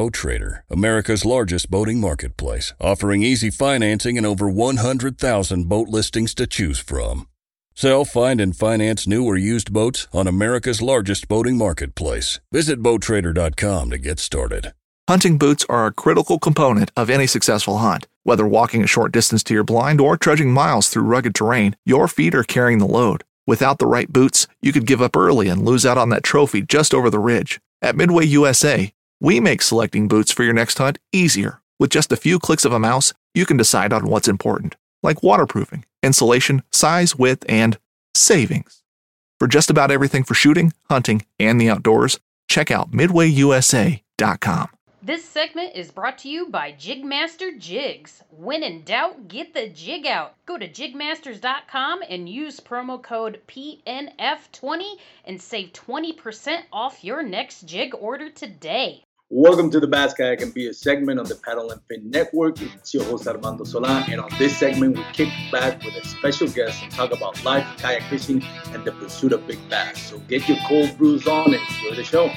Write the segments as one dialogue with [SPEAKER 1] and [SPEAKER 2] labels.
[SPEAKER 1] Boat Trader, America's largest boating marketplace, offering easy financing and over 100,000 boat listings to choose from. Sell, find, and finance new or used boats on America's largest boating marketplace. Visit BoatTrader.com to get started.
[SPEAKER 2] Hunting boots are a critical component of any successful hunt. Whether walking a short distance to your blind or trudging miles through rugged terrain, your feet are carrying the load. Without the right boots, you could give up early and lose out on that trophy just over the ridge. At Midway USA, we make selecting boots for your next hunt easier. With just a few clicks of a mouse, you can decide on what's important, like waterproofing, insulation, size, width, and savings. For just about everything for shooting, hunting, and the outdoors, check out midwayusa.com.
[SPEAKER 3] This segment is brought to you by Jigmaster Jigs. When in doubt, get the jig out. Go to jigmasters.com and use promo code PNF20 and save 20% off your next jig order today.
[SPEAKER 4] Welcome to the Bass Kayak and Beer segment on the Paddle and Fin Network. It's your host Armando Sola, and on this segment, we kick back with a special guest and talk about life, kayak fishing, and the pursuit of big bass. So get your cold brews on and enjoy the show.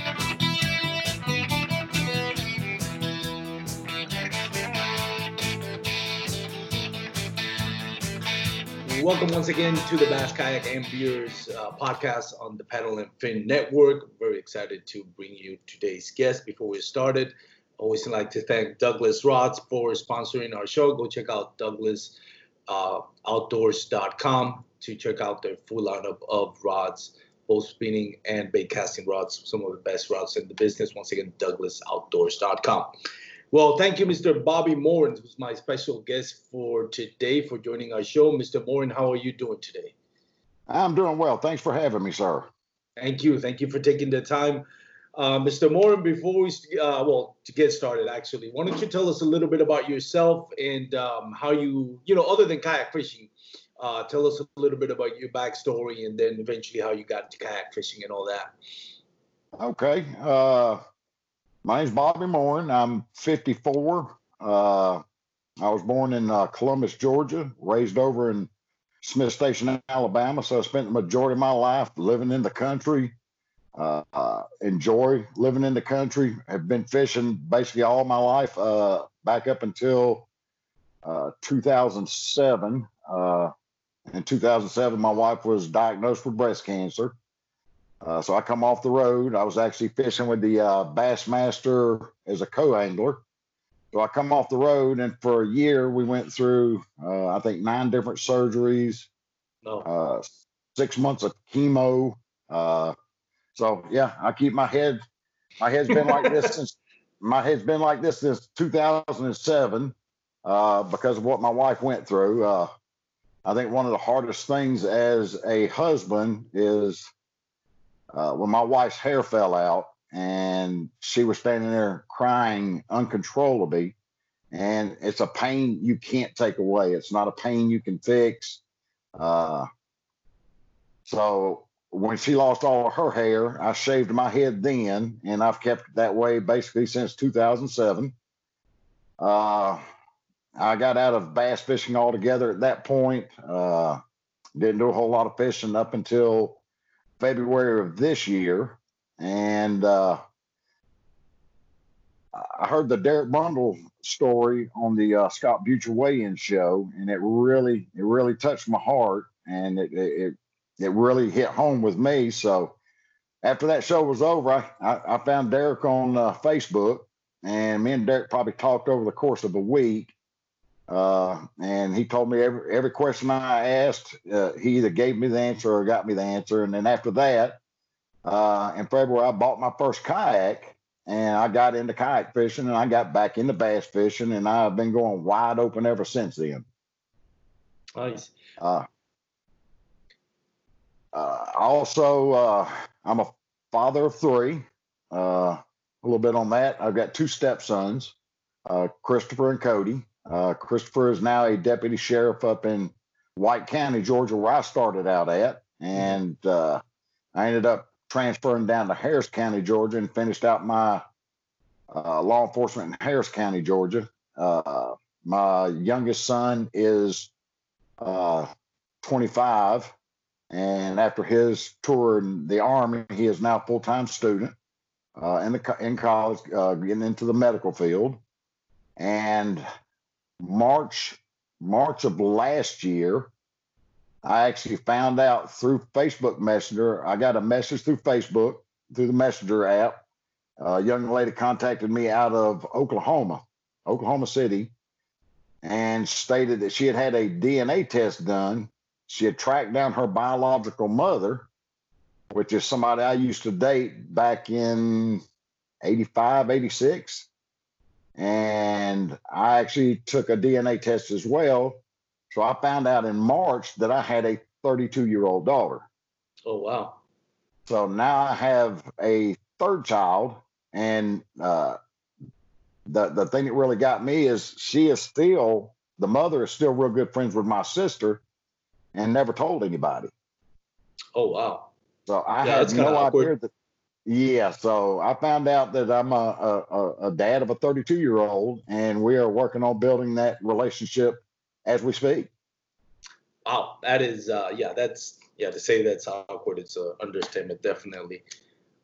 [SPEAKER 4] Welcome once again to the Bass Kayak and Beers uh, podcast on the Paddle and Fin Network. Very excited to bring you today's guest. Before we started, always like to thank Douglas Rods for sponsoring our show. Go check out douglasoutdoors.com uh, to check out their full lineup of rods, both spinning and bait casting rods, some of the best rods in the business. Once again, douglasoutdoors.com. Well, thank you, Mr. Bobby Morin, who's my special guest for today for joining our show. Mr. Morin, how are you doing today?
[SPEAKER 5] I'm doing well. Thanks for having me, sir.
[SPEAKER 4] Thank you. Thank you for taking the time. Uh, Mr. Morin, before we, uh, well, to get started, actually, why don't you tell us a little bit about yourself and um, how you, you know, other than kayak fishing, uh, tell us a little bit about your backstory and then eventually how you got into kayak fishing and all that.
[SPEAKER 5] Okay. Uh, my name's Bobby Morin. I'm 54. Uh, I was born in uh, Columbus, Georgia, raised over in Smiths Station, Alabama. So I spent the majority of my life living in the country. Uh, uh enjoy living in the country. Have been fishing basically all my life, uh, back up until uh, 2007. in 2007, my wife was diagnosed with breast cancer. Uh, so I come off the road. I was actually fishing with the uh, Bassmaster as a co-angler. So I come off the road, and for a year we went through, uh, I think, nine different surgeries, no. Uh, six months of chemo. Uh, so yeah, I keep my head. My head's been like this since my head's been like this since 2007 uh, because of what my wife went through. I think one of the hardest things as a husband is uh, when my wife's hair fell out and she was standing there crying uncontrollably. And it's a pain you can't take away. It's not a pain you can fix. Uh, so when she lost all of her hair, I shaved my head then, and I've kept it that way basically since 2007. Uh, I got out of bass fishing altogether at that point. Uh, didn't do a whole lot of fishing up until February of this year, and uh, I heard the Derek Brundle story on the uh, Scott Butcher weigh-in show, and it really, it really touched my heart, and it, it, it really hit home with me. So after that show was over, I, I, I found Derek on uh, Facebook, and me and Derek probably talked over the course of a week. Uh, and he told me every every question I asked, uh, he either gave me the answer or got me the answer. And then after that, uh, in February, I bought my first kayak, and I got into kayak fishing, and I got back into bass fishing, and I've been going wide open ever since then.
[SPEAKER 4] Nice.
[SPEAKER 5] Uh, uh, also, uh, I'm a father of three. Uh, a little bit on that. I've got two stepsons, uh, Christopher and Cody. Uh, Christopher is now a deputy sheriff up in White County, Georgia, where I started out at. And uh, I ended up transferring down to Harris County, Georgia, and finished out my uh, law enforcement in Harris County, Georgia. Uh, my youngest son is uh, 25. And after his tour in the Army, he is now full time student. uh, in the in college, getting into the medical field, and March March of last year, I actually found out through Facebook Messenger. I got a message through Facebook through the Messenger app. A young lady contacted me out of Oklahoma, Oklahoma City, and stated that she had had a DNA test done. She had tracked down her biological mother, which is somebody I used to date back in 85, 86. And I actually took a DNA test as well. So I found out in March that I had a 32 year old daughter.
[SPEAKER 4] Oh, wow.
[SPEAKER 5] So now I have a third child. And uh, the, the thing that really got me is she is still, the mother is still real good friends with my sister and never told anybody.
[SPEAKER 4] Oh, wow.
[SPEAKER 5] So I yeah, had no idea that yeah, so I found out that I'm a, a, a dad of a 32 year old, and we are working on building that relationship as we speak.
[SPEAKER 4] Wow, that is, uh, yeah, that's, yeah, to say that's awkward, it's an understatement, definitely.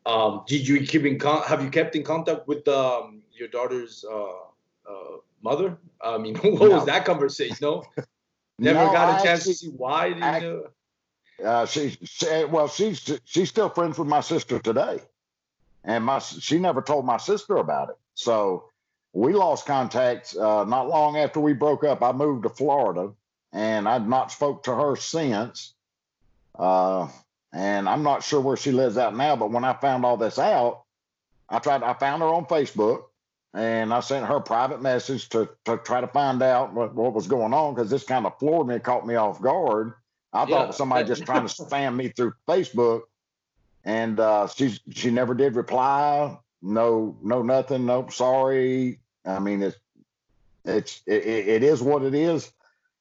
[SPEAKER 4] Um, did you keep in con- have you kept in contact with um, your daughter's uh, uh, mother? I mean, what no. was that conversation? No, never no, got a chance actually, to see why. You
[SPEAKER 5] uh, she, she, well, she's she's still friends with my sister today, and my she never told my sister about it. So we lost contact uh, not long after we broke up. I moved to Florida, and I've not spoke to her since. Uh, and I'm not sure where she lives out now. But when I found all this out, I tried. I found her on Facebook, and I sent her a private message to to try to find out what, what was going on because this kind of floored me, caught me off guard. I thought it somebody just trying to spam me through Facebook, and uh, she she never did reply. No, no, nothing. Nope, sorry. I mean, it's it's it, it is what it is.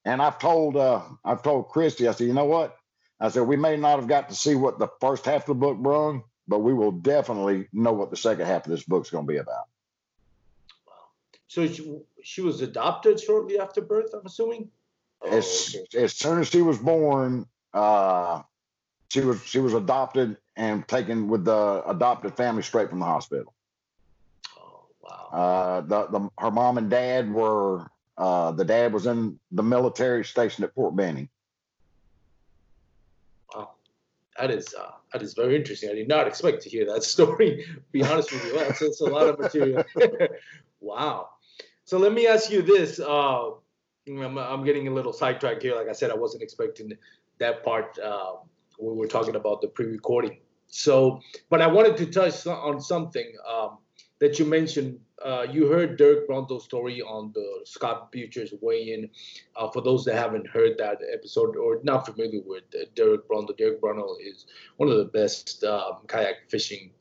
[SPEAKER 5] And I've told uh, I've told Christy, I said, you know what? I said we may not have got to see what the first half of the book brung, but we will definitely know what the second half of this book's going to be about.
[SPEAKER 4] Wow. So she, she was adopted shortly after birth, I'm assuming
[SPEAKER 5] as oh, okay. as soon as she was born, uh, she was she was adopted and taken with the adopted family straight from the hospital.
[SPEAKER 4] Oh wow!
[SPEAKER 5] Uh, the, the her mom and dad were uh, the dad was in the military stationed at Fort Benning.
[SPEAKER 4] Wow, that is uh, that is very interesting. I did not expect to hear that story. be honest with you, that's, that's a lot of material. wow. So let me ask you this. Uh, I'm, I'm getting a little sidetracked here. Like I said, I wasn't expecting that part uh, when we were talking about the pre-recording. So, but I wanted to touch on something um, that you mentioned. Uh, you heard Derek Brundle's story on the Scott Butcher's weigh-in. Uh, for those that haven't heard that episode or not familiar with Derek Brundle, Derek Brundle is one of the best um, kayak fishing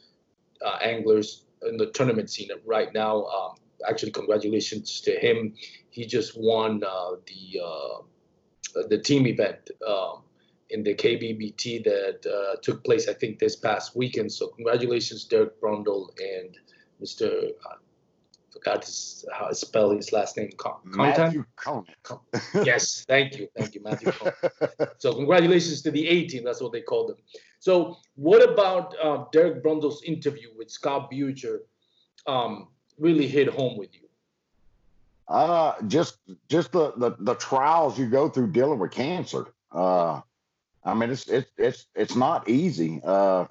[SPEAKER 4] uh, anglers in the tournament scene right now. Um, actually, congratulations to him. He just won uh, the uh, the team event um, in the KBBT that uh, took place, I think, this past weekend. So congratulations, Derek Brundle and Mr. Uh, forgot his, how to spell his last name.
[SPEAKER 5] Con- Matthew Con-
[SPEAKER 4] yes, thank you, thank you, Matthew. so congratulations to the A team. That's what they call them. So what about uh, Derek Brundle's interview with Scott Butcher? Um, really hit home with you?
[SPEAKER 5] Uh, just just the, the the trials you go through dealing with cancer. Uh, I mean, it's it's it's it's not easy. Uh,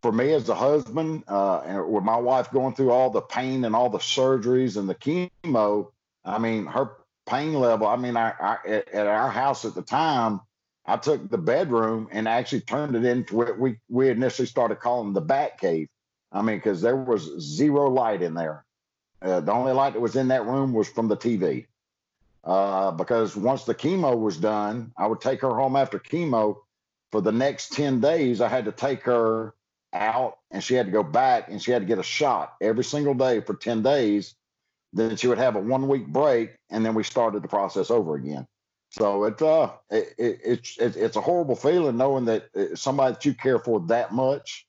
[SPEAKER 5] for me as a husband, uh, and with my wife going through all the pain and all the surgeries and the chemo, I mean, her pain level. I mean, I, I at our house at the time, I took the bedroom and actually turned it into what we we initially started calling the bat cave. I mean, because there was zero light in there. Uh, the only light that was in that room was from the TV. Uh, because once the chemo was done, I would take her home after chemo. For the next 10 days, I had to take her out and she had to go back and she had to get a shot every single day for 10 days. Then she would have a one week break and then we started the process over again. So it, uh, it, it, it's, it, it's a horrible feeling knowing that uh, somebody that you care for that much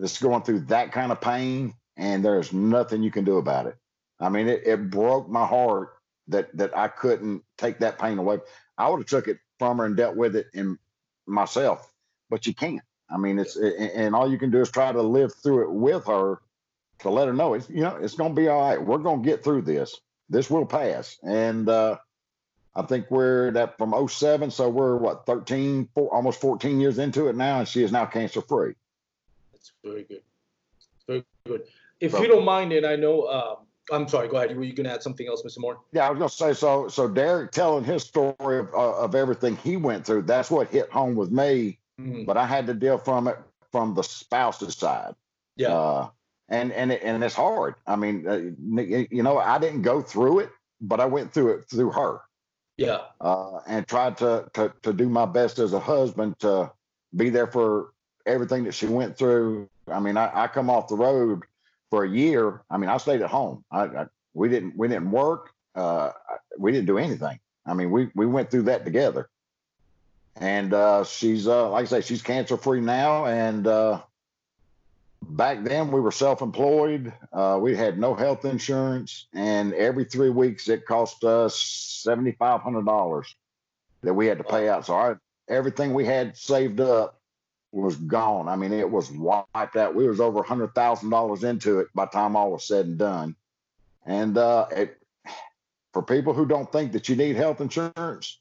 [SPEAKER 5] that's going through that kind of pain and there's nothing you can do about it. I mean, it, it broke my heart that that I couldn't take that pain away. I would have took it from her and dealt with it in myself, but you can't. I mean, it's and all you can do is try to live through it with her to let her know it's you know it's going to be all right. We're going to get through this. This will pass. And uh, I think we're that from 07, so we're what 13, four, almost 14 years into it now, and she is now cancer free.
[SPEAKER 4] That's very good. Very good. If you don't mind, and I know, um, I'm sorry. Go ahead. Were you going to add something else, Mr. Moore?
[SPEAKER 5] Yeah, I was going to say so. So Derek telling his story of, uh, of everything he went through. That's what hit home with me. Mm-hmm. But I had to deal from it from the spouse's side.
[SPEAKER 4] Yeah. Uh,
[SPEAKER 5] and and it, and it's hard. I mean, uh, you know, I didn't go through it, but I went through it through her.
[SPEAKER 4] Yeah.
[SPEAKER 5] Uh, and tried to, to to do my best as a husband to be there for everything that she went through. I mean, I, I come off the road for a year. I mean, I stayed at home. I, I we didn't we didn't work. Uh, we didn't do anything. I mean, we we went through that together. And uh, she's uh, like I say, she's cancer free now, and uh, back then we were self-employed uh, we had no health insurance and every three weeks it cost us $7500 that we had to pay out so our, everything we had saved up was gone i mean it was wiped out we was over $100000 into it by the time all was said and done and uh, it, for people who don't think that you need health insurance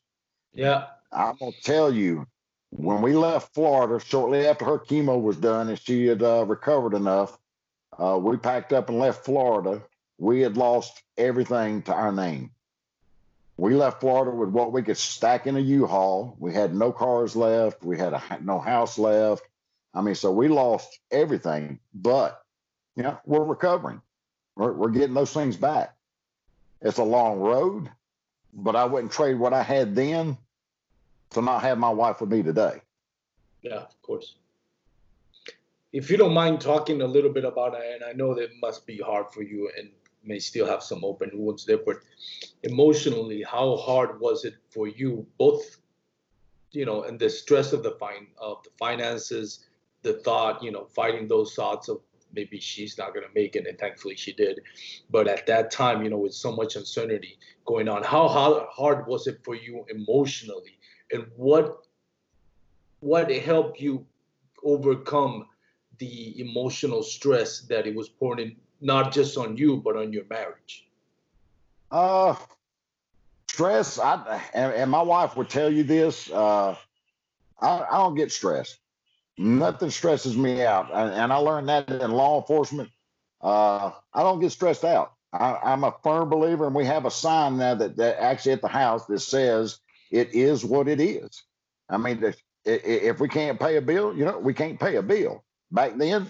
[SPEAKER 4] yeah
[SPEAKER 5] i'm to tell you when we left Florida shortly after her chemo was done and she had uh, recovered enough, uh, we packed up and left Florida. We had lost everything to our name. We left Florida with what we could stack in a U-Haul. We had no cars left. We had a, no house left. I mean, so we lost everything. But you know, we're recovering. We're, we're getting those things back. It's a long road, but I wouldn't trade what I had then to not have my wife with me today.
[SPEAKER 4] Yeah, of course. If you don't mind talking a little bit about it, and I know that must be hard for you and may still have some open wounds there, but emotionally, how hard was it for you, both, you know, and the stress of the fine of the finances, the thought, you know, fighting those thoughts of maybe she's not going to make it, and thankfully she did. But at that time, you know, with so much uncertainty going on, how hard, hard was it for you emotionally and what what helped you overcome the emotional stress that it was pouring not just on you but on your marriage.
[SPEAKER 5] Uh stress i and, my wife would tell you this uh I, I don't get stressed. Nothing stresses me out. And, and i learned that in law enforcement. Uh i don't get stressed out. I, am a firm believer and we have a sign now that, that actually at the house that says it is what it is. I mean, if we can't pay a bill, you know, we can't pay a bill. Back then,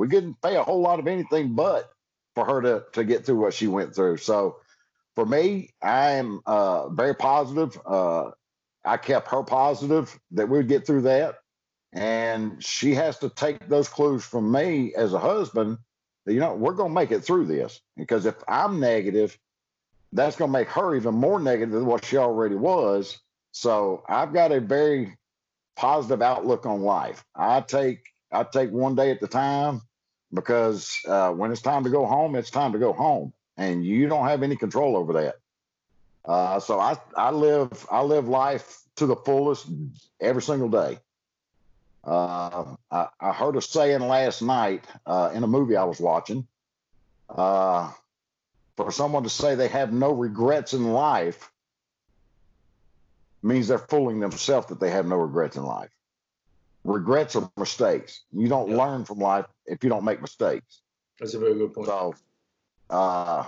[SPEAKER 5] we couldn't pay a whole lot of anything but for her to to get through what she went through. So, for me, I am uh, very positive. Uh, I kept her positive that we'd get through that, and she has to take those clues from me as a husband. That, you know, we're going to make it through this because if I'm negative, that's going to make her even more negative than what she already was. So I've got a very positive outlook on life. I take I take one day at the time because uh, when it's time to go home, it's time to go home, and you don't have any control over that. Uh, so I I live I live life to the fullest every single day. Uh, I, I, heard a saying last night uh, in a movie I was watching. Uh, for someone to say they have no regrets in life means they're fooling themselves that they have no regrets in life. Regrets are mistakes. You don't yep. learn from life if you don't make mistakes.
[SPEAKER 4] That's a very good point.
[SPEAKER 5] So, uh,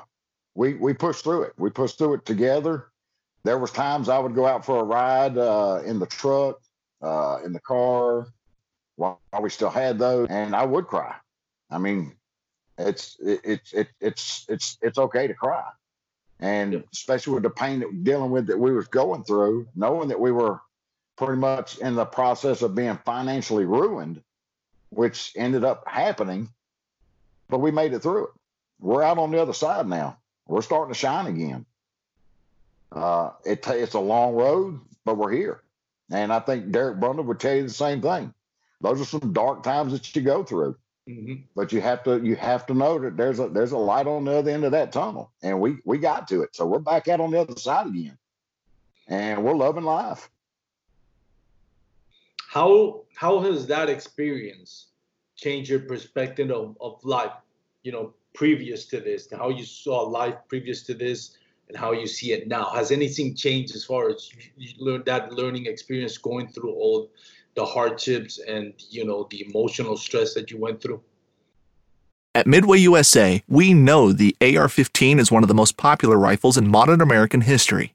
[SPEAKER 5] we we pushed through it. We pushed through it together. There was times I would go out for a ride uh, in the truck, uh, in the car, while we still had those, and I would cry. I mean, it's it's it, it's it's it's okay to cry, and especially with the pain that we're dealing with that we was going through, knowing that we were pretty much in the process of being financially ruined, which ended up happening, but we made it through it. We're out on the other side now. We're starting to shine again. Uh, it it's a long road, but we're here, and I think Derek Brundle would tell you the same thing. Those are some dark times that you go through Mm-hmm. But you have to you have to know that there's a there's a light on the other end of that tunnel, and we we got to it. So we're back out on the other side again, and we're loving life.
[SPEAKER 4] How how has that experience changed your perspective of, of life? You know, previous to this, how you saw life previous to this, and how you see it now. Has anything changed as far as you learned that learning experience going through all the hardships and you know the emotional stress that you went through?
[SPEAKER 2] At Midway USA, we know the AR 15 is one of the most popular rifles in modern American history.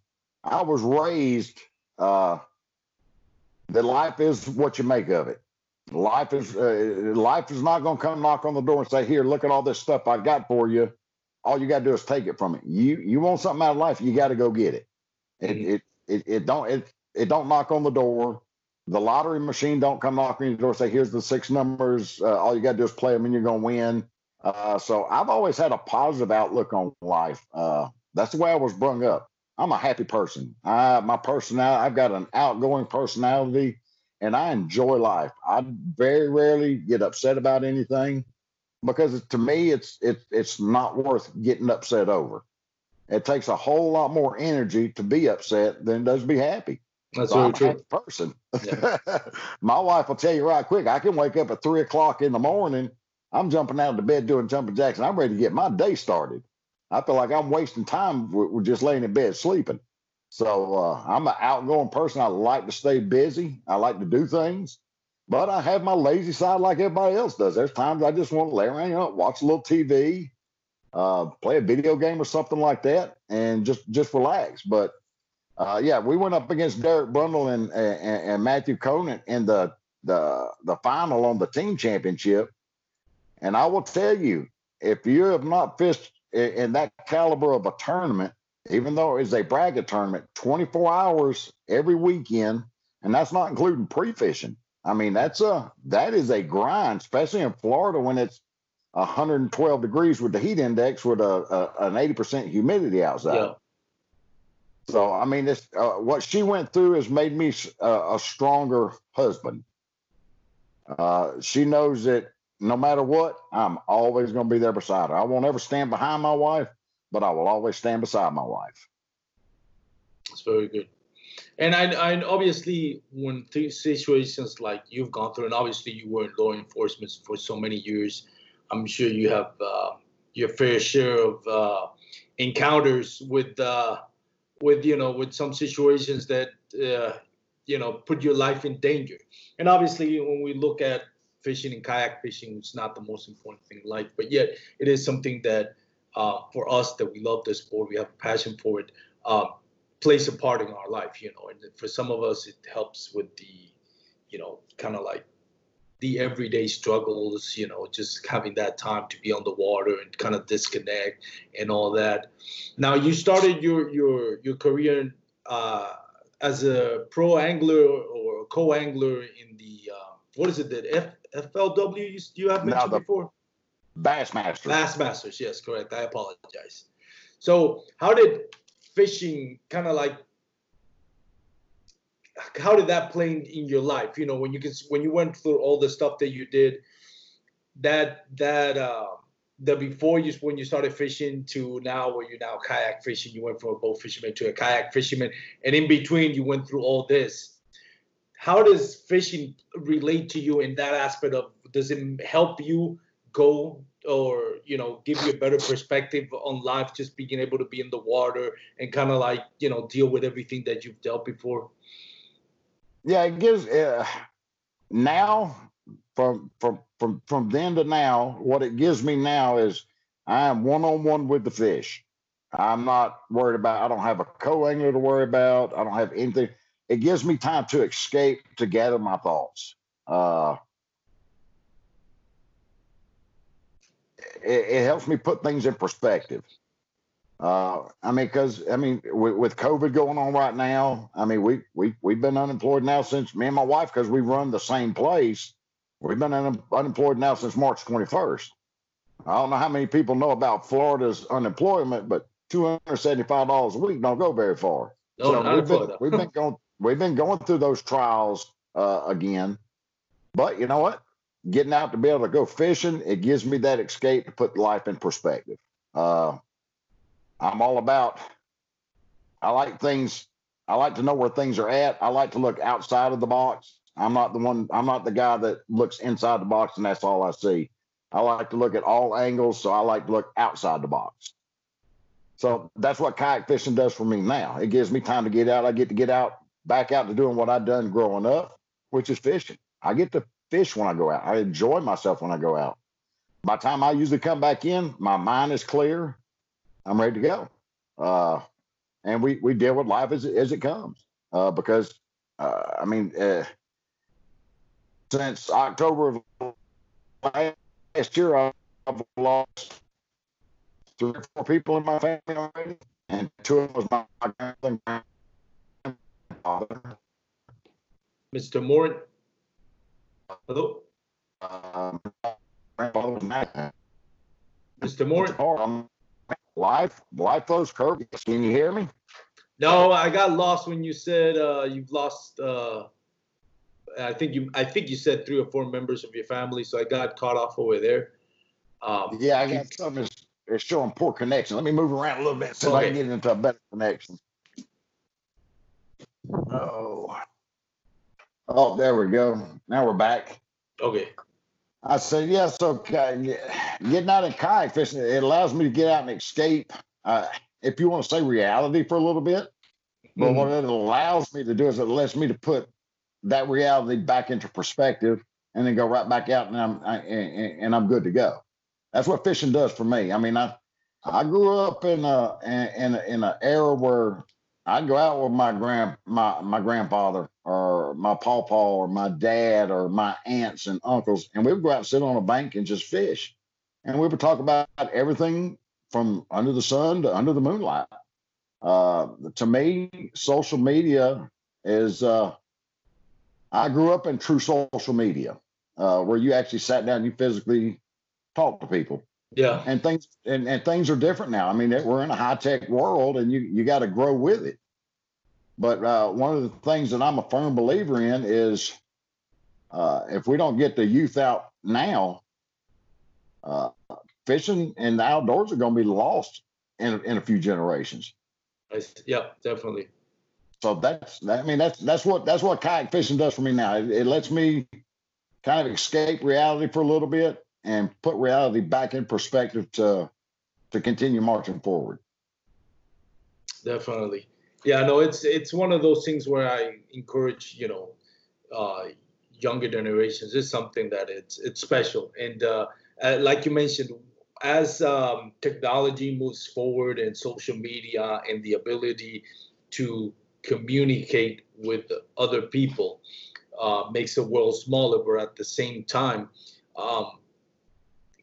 [SPEAKER 5] I was raised uh, that life is what you make of it. Life is uh, life is not going to come knock on the door and say, "Here, look at all this stuff I've got for you." All you got to do is take it from it. You you want something out of life, you got to go get it. It, mm-hmm. it it it don't it it don't knock on the door. The lottery machine don't come knocking on your door and say, "Here's the six numbers. Uh, all you got to do is play them, and you're going to win." Uh, so I've always had a positive outlook on life. Uh, that's the way I was brought up. I'm a happy person. I, my personality, I've got an outgoing personality and I enjoy life. I very rarely get upset about anything because to me, it's, it's, it's not worth getting upset over. It takes a whole lot more energy to be upset than it does be happy.
[SPEAKER 4] That's so
[SPEAKER 5] true. person. Yeah. my wife will tell you right quick. I can wake up at three o'clock in the morning. I'm jumping out of the bed doing jumping jacks, and I'm ready to get my day started. I feel like I'm wasting time with, just laying in bed sleeping. So uh, I'm an outgoing person. I like to stay busy. I like to do things, but I have my lazy side like everybody else does. There's times I just want to lay around, you know, watch a little TV, uh, play a video game or something like that, and just just relax. But uh, yeah, we went up against Derek Brundle and, and, and Matthew Conant in the the the final on the team championship. And I will tell you, if you have not fished in that caliber of a tournament, even though it's a bracket tournament, 24 hours every weekend, and that's not including pre-fishing. I mean, that's a that is a grind, especially in Florida when it's 112 degrees with the heat index with a, a an 80% humidity outside. Yeah. So I mean, this uh, what she went through has made me a, a stronger husband. Uh, she knows that no matter what, I'm always going to be there beside her. I won't ever stand behind my wife, but I will always stand beside my wife.
[SPEAKER 4] That's very good. And I, I obviously, when situations like you've gone through, and obviously you were in law enforcement for so many years, I'm sure you have uh, your fair share of uh, encounters with, uh, with you know, with some situations that uh, you know put your life in danger. And obviously, when we look at fishing and kayak fishing is not the most important thing in life, but yet it is something that uh, for us that we love the sport, we have a passion for it, uh, plays a part in our life, you know. And for some of us, it helps with the, you know, kind of like the everyday struggles, you know, just having that time to be on the water and kind of disconnect and all that. Now, you started your your your career uh, as a pro angler or co angler in the uh, what is it that F FLW you, you have mentioned before?
[SPEAKER 5] Bassmasters.
[SPEAKER 4] Bassmasters, yes, correct. I apologize. So, how did fishing kind of like how did that play in, in, your life? You know, when you can when you went through all the stuff that you did, that that uh, the before you when you started fishing to now where you're now kayak fishing, you went from a boat fisherman to a kayak fisherman, and in between you went through all this how does fishing relate to you in that aspect of does it help you go or you know give you a better perspective on life just being able to be in the water and kind of like you know deal with everything that you've dealt before?
[SPEAKER 5] Yeah it gives uh, now from from from from then to now what it gives me now is i am one-on-one with the fish. I'm not worried about i don't have a co-angler to worry about. I don't have anything it gives me time to escape to gather my thoughts. Uh, it, it, helps me put things in perspective. Uh, I mean, because I mean, with, with, COVID going on right now, I mean, we we we've been unemployed now since me and my wife, because we run the same place. We've been un- unemployed now since March 21st. I don't know how many people know about Florida's unemployment, but $275 a week don't go very far.
[SPEAKER 4] No, so
[SPEAKER 5] we've been, we've been going we've been going through those trials uh, again. But you know what? Getting out to be able to go fishing, it gives me that escape to put life in perspective. Uh, I'm all about. I like things. I like to know where things are at. I like to look outside of the box. I'm not the one. I'm not the guy that looks inside the box and that's all I see. I like to look at all angles, so I like to look outside the box. So that's what kayak fishing does for me now. It gives me time to get out. I get to get out, back out to doing what I've done growing up, which is fishing. I get to fish when I go out. I enjoy myself when I go out. By the time I usually come back in, my mind is clear. I'm ready to go. Uh, and we, we deal with life as, as it comes. Uh, because, uh, I mean, uh, since October of last year, I've lost three or four people in my family already, and two of them was my grandfather.
[SPEAKER 4] Mr. Moore. Hello. Um, Mr. Moore.
[SPEAKER 5] Life, life those curves. Can you hear me?
[SPEAKER 4] No, I got lost when you said uh, you've lost. Uh, I think you, I think you said three or four members of your family, so I got caught off over there.
[SPEAKER 5] Um, yeah, I got some they're showing poor connection. Let me move around a little bit so okay. I can get into a better connection. Oh. Oh, there we go. Now we're back.
[SPEAKER 4] Okay.
[SPEAKER 5] I said, yeah, so getting out of kayak fishing, it allows me to get out and escape, uh, if you want to say reality for a little bit. But mm-hmm. what it allows me to do is it lets me to put that reality back into perspective and then go right back out and I'm I, and, and I'm good to go. That's what fishing does for me. I mean, I I grew up in a in a, in an era where I'd go out with my grand my my grandfather or my pawpaw or my dad or my aunts and uncles, and we would go out and sit on a bank and just fish, and we would talk about everything from under the sun to under the moonlight. Uh, to me, social media is. Uh, I grew up in true social media, uh, where you actually sat down, and you physically talked to people.
[SPEAKER 4] Yeah.
[SPEAKER 5] And things and, and things are different now. I mean, we're in a high tech world and you you got to grow with it. But uh, one of the things that I'm a firm believer in is uh, if we don't get the youth out now, uh, fishing and the outdoors are going to be lost in, in a few generations.
[SPEAKER 4] Yeah, definitely.
[SPEAKER 5] So that's I mean that's that's what that's what kayak fishing does for me now. It, it lets me kind of escape reality for a little bit and put reality back in perspective to to continue marching forward.
[SPEAKER 4] Definitely. Yeah, no, it's it's one of those things where I encourage, you know, uh, younger generations. It's something that it's it's special, and uh, uh, like you mentioned, as um, technology moves forward and social media and the ability to communicate with other people uh, makes the world smaller, but at the same time, um,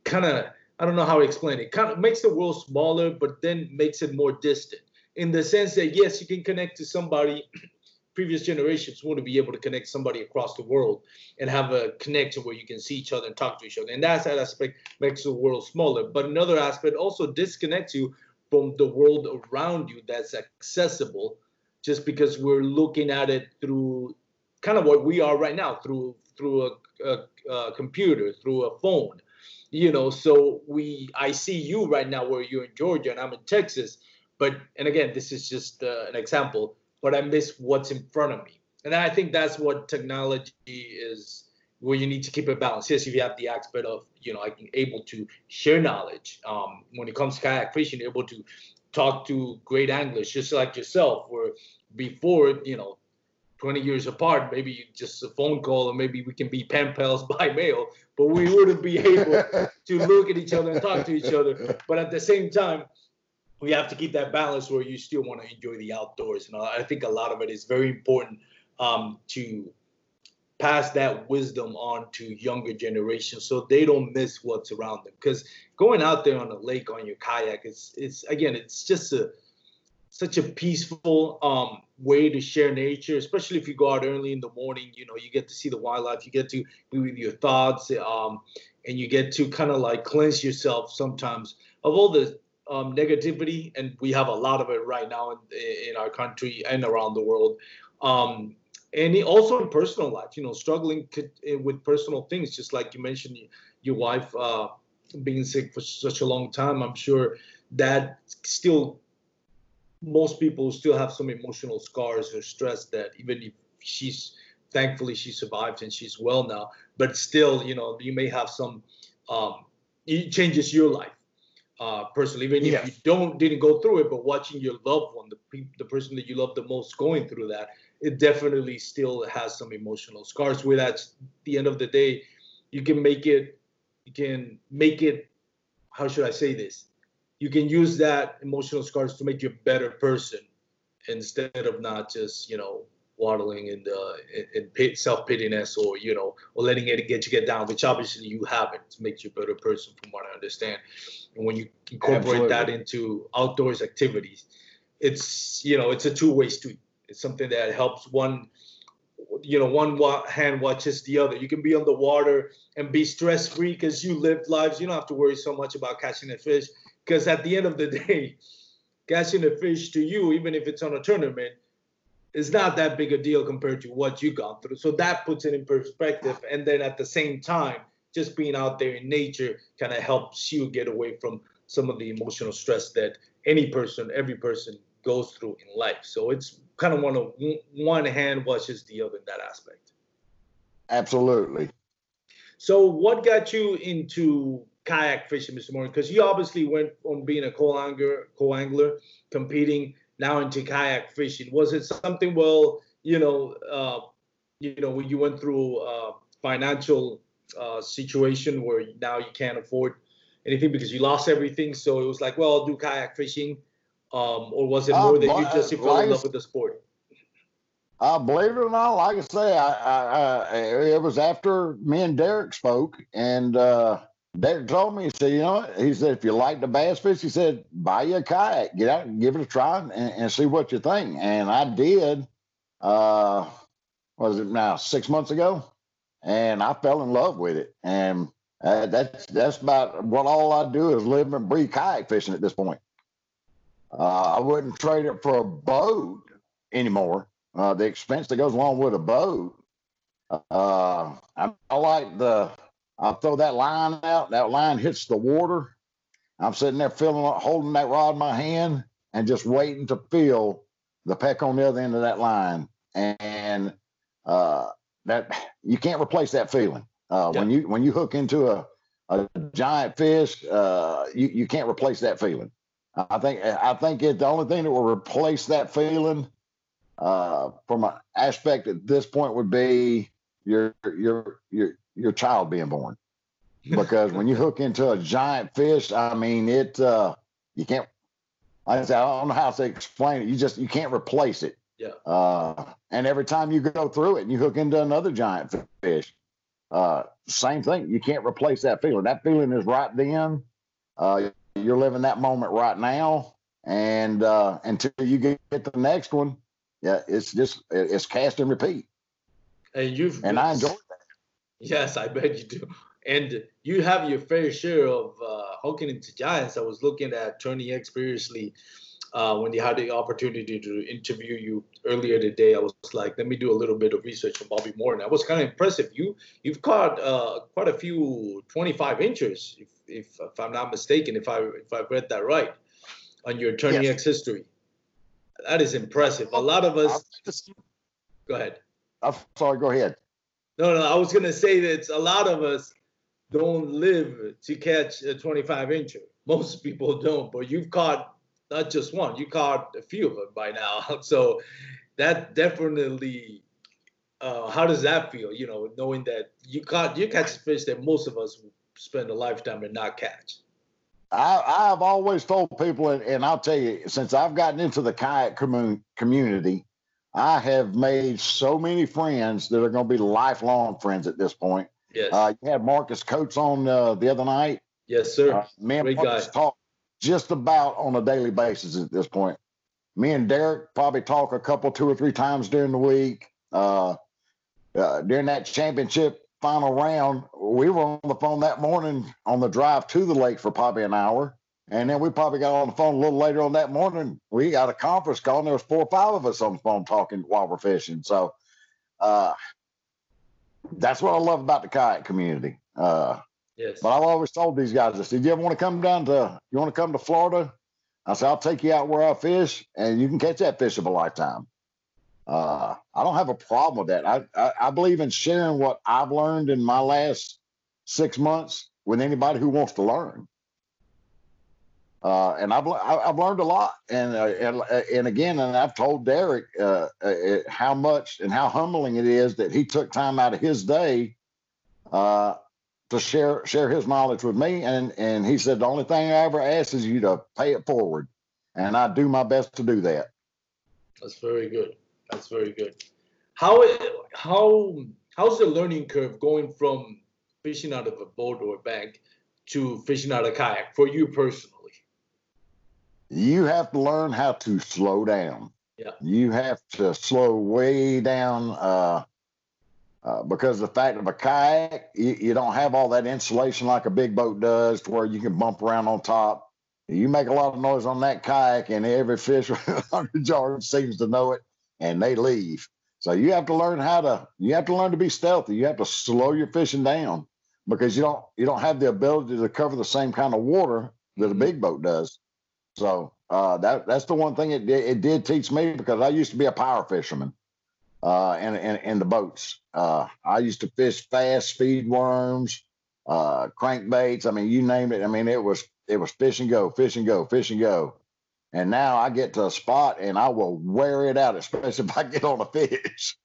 [SPEAKER 4] kind of I don't know how to explain it. Kind of makes the world smaller, but then makes it more distant in the sense that yes, you can connect to somebody. Previous generations want to be able to connect somebody across the world and have a connection where you can see each other and talk to each other. And that's that aspect makes the world smaller. But another aspect also disconnects you from the world around you that's accessible just because we're looking at it through kind of what we are right now through through a, a, a computer through a phone you know so we i see you right now where you're in georgia and i'm in texas but and again this is just uh, an example but i miss what's in front of me. And i think that's what technology is where you need to keep a balance. Yes if you have the aspect of you know like able to share knowledge um, when it comes to kayak fishing able to talk to great anglers just like yourself where before you know 20 years apart, maybe just a phone call, or maybe we can be pen pals by mail, but we wouldn't be able to look at each other and talk to each other. But at the same time, we have to keep that balance where you still want to enjoy the outdoors. And I think a lot of it is very important um, to pass that wisdom on to younger generations so they don't miss what's around them because going out there on a lake on your kayak it's it's again it's just a such a peaceful um, way to share nature especially if you go out early in the morning you know you get to see the wildlife you get to be with your thoughts um, and you get to kind of like cleanse yourself sometimes of all the um, negativity and we have a lot of it right now in, in our country and around the world um, and also in personal life, you know, struggling eh, with personal things, just like you mentioned, your wife uh, being sick for such a long time. I'm sure that still, most people still have some emotional scars or stress that even if she's thankfully she survived and she's well now, but still, you know, you may have some. Um, it changes your life uh, personally, even if you don't didn't go through it, but watching your loved one, the the person that you love the most, going through that it definitely still has some emotional scars where at the end of the day you can make it you can make it how should i say this you can use that emotional scars to make you a better person instead of not just you know waddling in the in, self-pityness or you know or letting it get you get down which obviously you haven't to make you a better person from what i understand and when you incorporate Absolutely. that into outdoors activities it's you know it's a two-way street it's something that helps one, you know, one hand watches the other. You can be on the water and be stress free because you live lives. You don't have to worry so much about catching a fish because at the end of the day, catching a fish to you, even if it's on a tournament, is not that big a deal compared to what you gone through. So that puts it in perspective. And then at the same time, just being out there in nature kind of helps you get away from some of the emotional stress that any person, every person goes through in life. So it's kind of want to one hand washes the other in that aspect.
[SPEAKER 5] Absolutely.
[SPEAKER 4] So, what got you into kayak fishing, Mr. Morgan? Because you obviously went from being a co-angler, co-angler, competing now into kayak fishing. Was it something? Well, you know, uh, you know, when you went through a financial uh, situation where now you can't afford anything because you lost everything. So it was like, well, I'll do kayak fishing um, or was it more uh, that you just you fell in love with the sport?
[SPEAKER 5] Uh, believe it or not, like I say, I, I, I, it was after me and Derek spoke, and uh, Derek told me, he said, you know, he said, if you like the bass fish, he said, buy you a kayak, get out and give it a try and, and see what you think. And I did. Uh, was it now six months ago? And I fell in love with it. And uh, that's that's about what all I do is live and breathe kayak fishing at this point. Uh, I wouldn't trade it for a boat anymore. Uh, the expense that goes along with a boat. Uh, I, I, like the. I throw that line out. That line hits the water. I'm sitting there feeling, holding that rod in my hand, and just waiting to feel the peck on the other end of that line. And uh, that you can't replace that feeling. Uh, When you when you hook into a, a giant fish, uh, you you can't replace that feeling. I think I think it the only thing that will replace that feeling uh, from an aspect at this point would be your your your your child being born. Because when you hook into a giant fish, I mean it uh, you can't I, don't know how to explain it. You just you can't replace it.
[SPEAKER 4] Yeah.
[SPEAKER 5] Uh, and every time you go through it and you hook into another giant fish, uh, same thing. You can't replace that feeling. That feeling is right then. Uh, you're living that moment right now, and uh, until you get the next one, yeah, it's just it's cast and repeat.
[SPEAKER 4] And you've
[SPEAKER 5] and I enjoy.
[SPEAKER 4] Yes, I bet you do. And you have your fair share of uh, hooking into giants. I was looking at TourneyX previously uh, when they had the opportunity to interview you earlier today. I was like, let me do a little bit of research on Bobby Moore, and that was kind of impressive. You you've caught uh, quite a few 25 inches, if, if, if I'm not mistaken, if I if I've read that right, on your Tourney yes. X history. That is impressive. A lot of us. Go ahead.
[SPEAKER 5] I'm sorry. Go ahead.
[SPEAKER 4] No, no. I was gonna say that a lot of us don't live to catch a 25 incher. Most people don't, but you've caught not just one. You caught a few of them by now. So that definitely. Uh, how does that feel? You know, knowing that you caught you catch fish that most of us spend a lifetime and not catch.
[SPEAKER 5] I, I've always told people, and, and I'll tell you, since I've gotten into the kayak commun- community, I have made so many friends that are going to be lifelong friends at this point.
[SPEAKER 4] Yes.
[SPEAKER 5] Uh, you had Marcus Coates on uh, the other night.
[SPEAKER 4] yes, sir.
[SPEAKER 5] Uh, me and
[SPEAKER 4] Great
[SPEAKER 5] Marcus
[SPEAKER 4] guy.
[SPEAKER 5] talk just about on a daily basis at this point. Me and Derek probably talk a couple, two or three times during the week. Uh, uh, during that championship final round, we were on the phone that morning on the drive to the lake for probably an hour. And then we probably got on the phone a little later on that morning. We got a conference call, and there was four or five of us on the phone talking while we're fishing. So uh, that's what I love about the kayak community. Uh,
[SPEAKER 4] yes.
[SPEAKER 5] but I've always told these guys, I said, you ever want to come down to, you want to come to Florida? I said, I'll take you out where I fish and you can catch that fish of a lifetime. Uh, I don't have a problem with that. I, I, I believe in sharing what I've learned in my last six months with anybody who wants to learn. Uh, and I've, I've learned a lot. And, uh, and, uh, and again, and I've told Derek uh, uh, how much and how humbling it is that he took time out of his day uh, to share share his knowledge with me. And and he said the only thing I ever ask is you to pay it forward, and I do my best to do that.
[SPEAKER 4] That's very good. That's very good. How how how's the learning curve going from fishing out of a boat or a bank to fishing out of a kayak for you personally?
[SPEAKER 5] You have to learn how to slow down.
[SPEAKER 4] Yeah.
[SPEAKER 5] You have to slow way down uh, uh, because the fact of a kayak, you, you don't have all that insulation like a big boat does, to where you can bump around on top. You make a lot of noise on that kayak, and every fish 100 yards seems to know it, and they leave. So you have to learn how to you have to learn to be stealthy. You have to slow your fishing down because you don't you don't have the ability to cover the same kind of water that a big boat does. So uh, that that's the one thing it did, it did teach me because I used to be a power fisherman uh, in, in in the boats. Uh, I used to fish fast speed worms, uh, crankbaits. I mean, you name it. I mean, it was it was fish and go, fish and go, fish and go. And now I get to a spot and I will wear it out, especially if I get on a fish.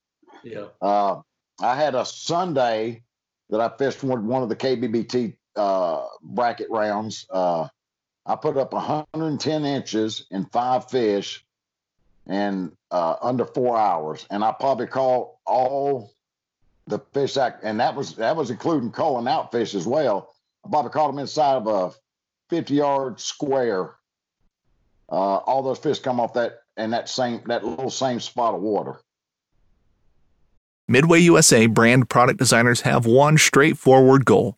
[SPEAKER 4] Yeah.
[SPEAKER 5] Uh, I had a Sunday that I fished one, one of the KBBT uh, bracket rounds. Uh, I put up 110 inches and five fish in uh, under four hours, and I probably caught all the fish that, and that was that was including calling out fish as well. I probably caught them inside of a 50 yard square. Uh, all those fish come off that in that same that little same spot of water.
[SPEAKER 2] Midway USA brand product designers have one straightforward goal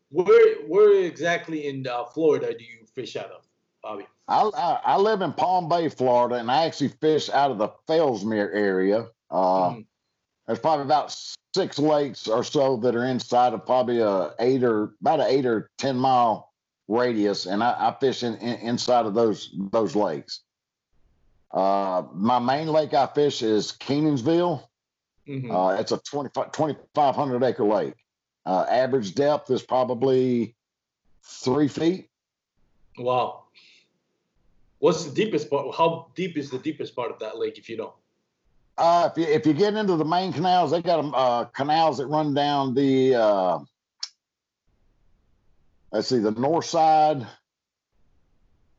[SPEAKER 4] where where exactly in uh, Florida do you fish out of, Bobby?
[SPEAKER 5] I, I I live in Palm Bay, Florida, and I actually fish out of the Fellsmere area. Uh,
[SPEAKER 4] Mhm.
[SPEAKER 5] There's probably about six lakes or so that are inside of probably a eight or about an eight or ten mile radius, and I, I fish in, in inside of those those lakes. Uh, my main lake I fish is Kenansville.
[SPEAKER 4] Mhm.
[SPEAKER 5] Uh, it's a 25 2,500 acre lake. Uh, average depth is probably three feet.
[SPEAKER 4] Wow. What's the deepest part? How deep is the deepest part of that lake, if you know?
[SPEAKER 5] Uh, if you if you get into the main canals, they got uh, canals that run down the uh, let's see, the north side,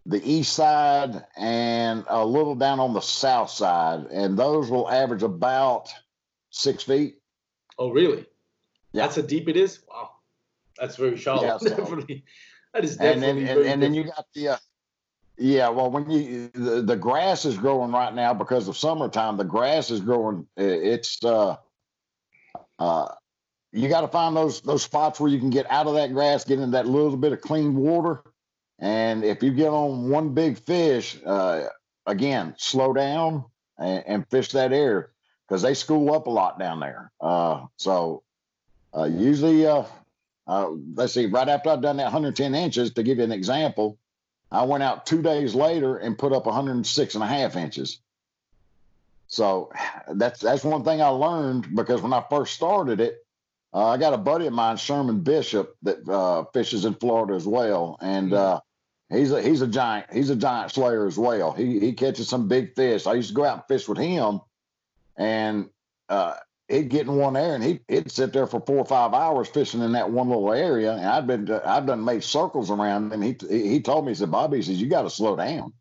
[SPEAKER 5] the east side, and a little down on the south side, and those will average about six feet.
[SPEAKER 4] Oh, really?
[SPEAKER 5] Yeah.
[SPEAKER 4] That's how deep it is. Wow. That's very shallow.
[SPEAKER 5] Yeah, so-
[SPEAKER 4] definitely. That is
[SPEAKER 5] and
[SPEAKER 4] definitely
[SPEAKER 5] then and, and then you got the uh, yeah well when you the, the grass is growing right now because of summertime the grass is growing it's uh uh you got to find those those spots where you can get out of that grass get in that little bit of clean water and if you get on one big fish uh again slow down and, and fish that air because they school up a lot down there uh so uh usually uh uh, let's see, right after I'd done that 110 inches, to give you an example, I went out two days later and put up 106 and a half inches. So that's that's one thing I learned because when I first started it, uh, I got a buddy of mine, Sherman Bishop, that uh, fishes in Florida as well, and uh, he's a he's a giant he's a giant slayer as well. He he catches some big fish. I used to go out and fish with him, and he'd get in one area and he, he'd sit there for four or five hours fishing in that one little area. And I'd been, I've done made circles around him. He, he told me, he said, Bobby, he says, you got to slow down.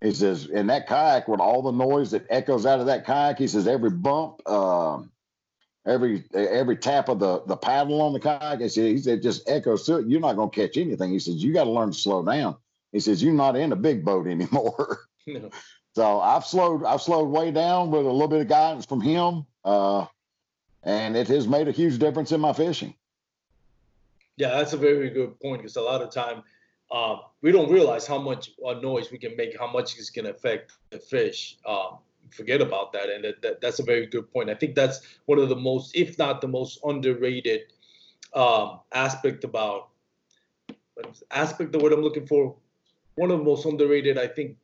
[SPEAKER 5] He says, and that kayak with all the noise that echoes out of that kayak, he says, every bump, um, every every tap of the the paddle on the kayak, he said, he said, just echoes to it. You're not going to catch anything. He says, you got to learn to slow down. He says, you're not in a big boat anymore. No. So I've slowed, I've slowed way down with a little bit of guidance from him. Uh, and it has made a huge difference in my fishing.
[SPEAKER 4] Yeah, that's a very good point because a lot of time uh, we don't realize how much uh, noise we can make, how much it's going to affect the fish. Um, forget about that, and that, that, that's a very good point. I think that's one of the most, if not the most underrated um, aspect about aspect of what I'm looking for. One of the most underrated, I think,